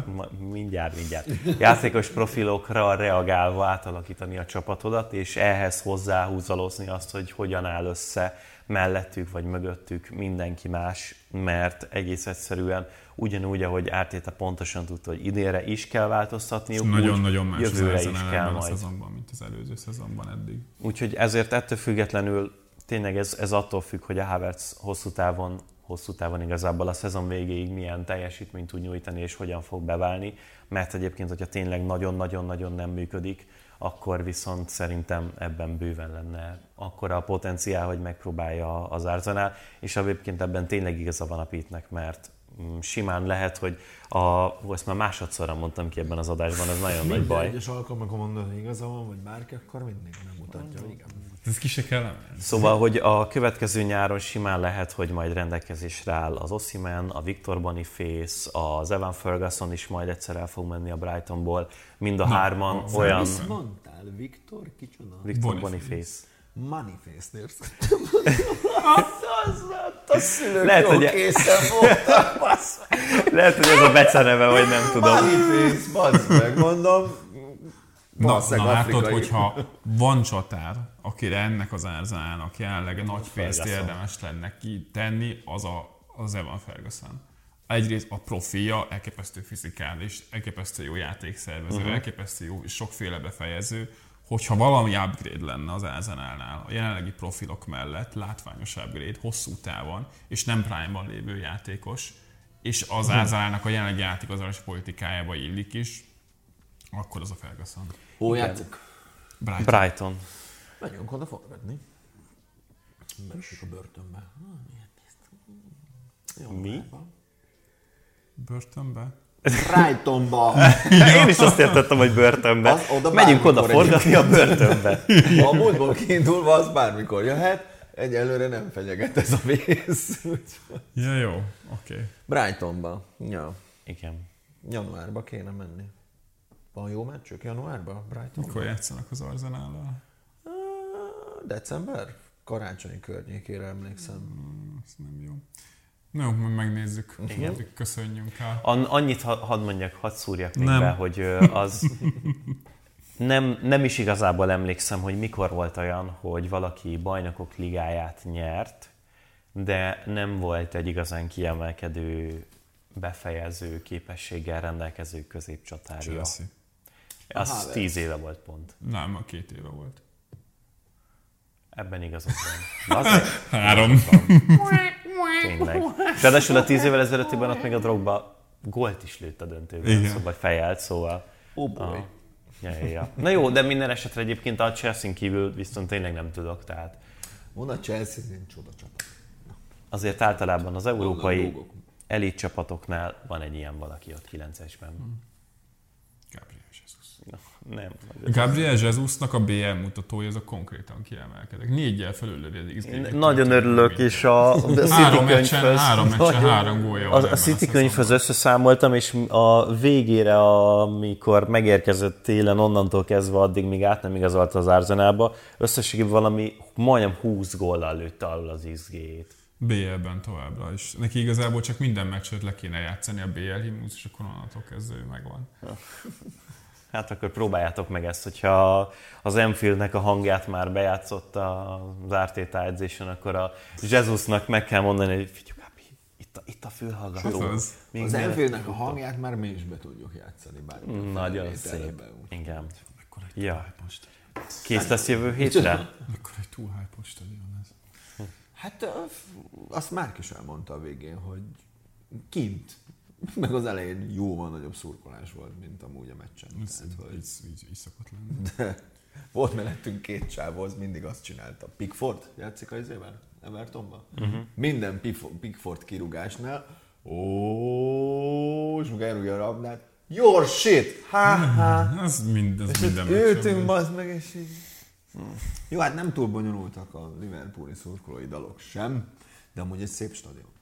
mindjárt, mindjárt, játékos profilokra reagálva átalakítani a csapatodat, és ehhez hozzáhúzalozni azt, hogy hogyan áll össze mellettük vagy mögöttük mindenki más, mert egész egyszerűen ugyanúgy, ahogy Ártéta pontosan tudta, hogy idénre is kell változtatniuk, nagyon-nagyon más jövőre is kell a majd. szezonban, mint az előző szezonban eddig. Úgyhogy ezért ettől függetlenül tényleg ez, ez attól függ, hogy a Havertz hosszú távon hosszú távon igazából a szezon végéig milyen teljesítményt tud nyújtani és hogyan fog beválni, mert egyébként, hogyha tényleg nagyon-nagyon-nagyon nem működik, akkor viszont szerintem ebben bőven lenne akkor a potenciál, hogy megpróbálja az Arsenal, és egyébként ebben tényleg igaza van a Pitnek, mert mm, simán lehet, hogy a, ezt már másodszorra mondtam ki ebben az adásban, ez nagyon nagy baj. egyes alkalmakon mondani, hogy igaza van, vagy bárki, akkor mindig nem mutatja, igen. Ez ki se kell Szóval, hogy a következő nyáron simán lehet, hogy majd rendelkezésre áll az Osimen, a Victor Boniface, az Evan Ferguson is majd egyszer el fog menni a Brightonból. Mind a Na, hárman a olyan... Mit mondtál? Victor? Kicsoda? Victor Boniface. Boniface. Manifest lehet, hogy e- készen Lehet, hogy ez a beceneve, vagy nem tudom. Manifest, bazd meg, mondom. Na, na látod, hogyha van csatár, akire ennek az árzának jelenleg nagy pénzt érdemes lenne kitenni, az a, az Evan Ferguson. Egyrészt a profilja elképesztő fizikális, elképesztő jó játékszervező, uh-huh. elképesztő jó és sokféle befejező, hogyha valami upgrade lenne az Arsenalnál a jelenlegi profilok mellett, látványos upgrade, hosszú távon, és nem prime-ban lévő játékos, és az Arsenalnak a jelenlegi játékozási politikájába illik is, akkor az a Ferguson. Hol játszik? Brighton. Brighton. Menjünk oda forgatni. Megyünk a börtönbe. Jó, Mi? Börtönbe? Brightonba. Én is azt értettem, hogy börtönbe. Az, oda Megyünk oda forgatni a börtönbe. A múltból kiindulva az bármikor jöhet. Egyelőre nem fenyeget ez a vész. ja, jó, oké. Okay. Brightonba. Ja. Igen. Januárba kéne menni. Van jó meccsük januárban? Brighton? Mikor játszanak az Arzenállal? December? Karácsony környékére emlékszem. Hmm, ez nem jó. Na jó, majd megnézzük. Igen. Köszönjünk el. An- annyit ha- hadd mondjak, hadd szúrjak még nem. be, hogy az nem, nem is igazából emlékszem, hogy mikor volt olyan, hogy valaki bajnokok ligáját nyert, de nem volt egy igazán kiemelkedő befejező képességgel rendelkező középcsatárja. Chelsea. Az Aha, tíz éve volt pont. Nem, a két éve volt. Ebben igazad van. Három. Tényleg. Ráadásul a tíz évvel ezelőttiben ott még a drogba gólt is lőtt a döntőben, Igen. szóval fejelt, szóval Oh boy. Ah. Ja, ja, ja. Na jó, de minden esetre egyébként a Chelsea kívül viszont tényleg nem tudok, tehát Van a Chelsea, ez csoda csapat. azért általában az európai elit csapatoknál van egy ilyen valaki ott 9-esben. Gabriel Jesus. Na, nem. Gabriel Jesusnak a BL mutatója, ez a konkrétan kiemelkedek. Négyel felüllövi az xg nagyon örülök, és a, a City könyvhöz- három meccsen, három gólja A, a City könyvhöz összeszámoltam, és a végére, amikor megérkezett télen, onnantól kezdve addig, míg át nem igazolt az Arzenálba, összességében valami majdnem 20 góllal lőtte alul az XG-t. BL-ben továbbra is. Neki igazából csak minden meccset le kéne játszani a BL himnusz, és akkor onnantól kezdve ő megvan. Hát akkor próbáljátok meg ezt, hogyha az Enfieldnek a hangját már bejátszott az Ártéta edzésen, akkor a Jesusnak meg kell mondani, hogy figyelj, itt a, itt a fülhallgató. Az. Még Az ne- Enfieldnek a hangját már mi is be tudjuk játszani. Bár Nagyon szép. Igen. Ja. Kész lesz jövő hétre? Akkor egy túl hype stadion ez. Hát azt Márk is elmondta a végén, hogy kint, meg az elején jóval nagyobb szurkolás volt, mint amúgy a meccsen. Ez Tehát, hogy így, így, így szokott lenni. de volt mellettünk két csávó, az mindig azt csinálta. Pickford játszik az izével? Evertonban? Uh-huh. Minden Pickford, kirúgásnál, ó, és meg elrúgja a labdát, your shit, ha, ha. Ez, mind, ez És minden ültünk, bazd meg, és így... Jó, hát nem túl bonyolultak a Liverpooli szurkolói dalok sem, de amúgy egy szép stadion.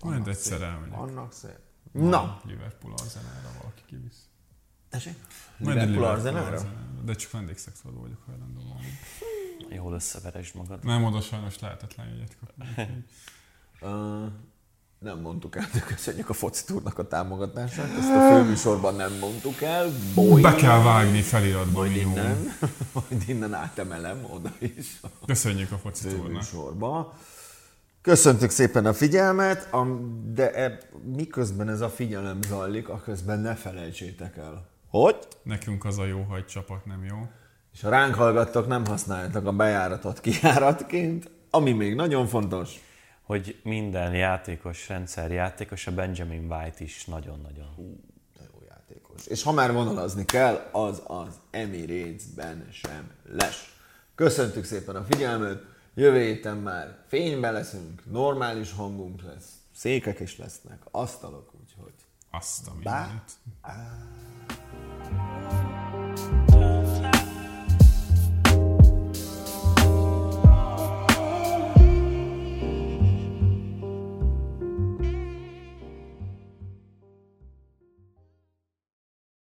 Hogy Majd annak egyszer elmegyek. Annak szép. Na, Liverpool Arzenára valaki kivisz. tessék? Liverpool? Arsenára. De csak vendégszexuáló vagyok hajlandó volna. Jól összeveresd magad. Nem, oda sajnos lehetetlen jegyet kapni. Nem mondtuk el, de köszönjük a foci túrnak a támogatását. Ezt a főműsorban nem mondtuk el. Boy, Be kell vágni feliratba majd minimum. innen, majd innen átemelem oda is a Köszönjük a foci túrnak. főműsorba. Köszöntük szépen a figyelmet, de e, miközben ez a figyelem zajlik, aközben ne felejtsétek el. Hogy? Nekünk az a jó hagy csapat, nem jó? És ha ránk hallgattok, nem használjátok a bejáratot kijáratként, ami még nagyon fontos. Hogy minden játékos, rendszer játékos, a Benjamin White is nagyon-nagyon. De jó játékos. És ha már vonalazni kell, az az Emirates-ben sem lesz. Köszöntük szépen a figyelmet, Jövő héten már fényben leszünk, normális hangunk lesz, székek is lesznek, asztalok, úgyhogy. Azt a Bá-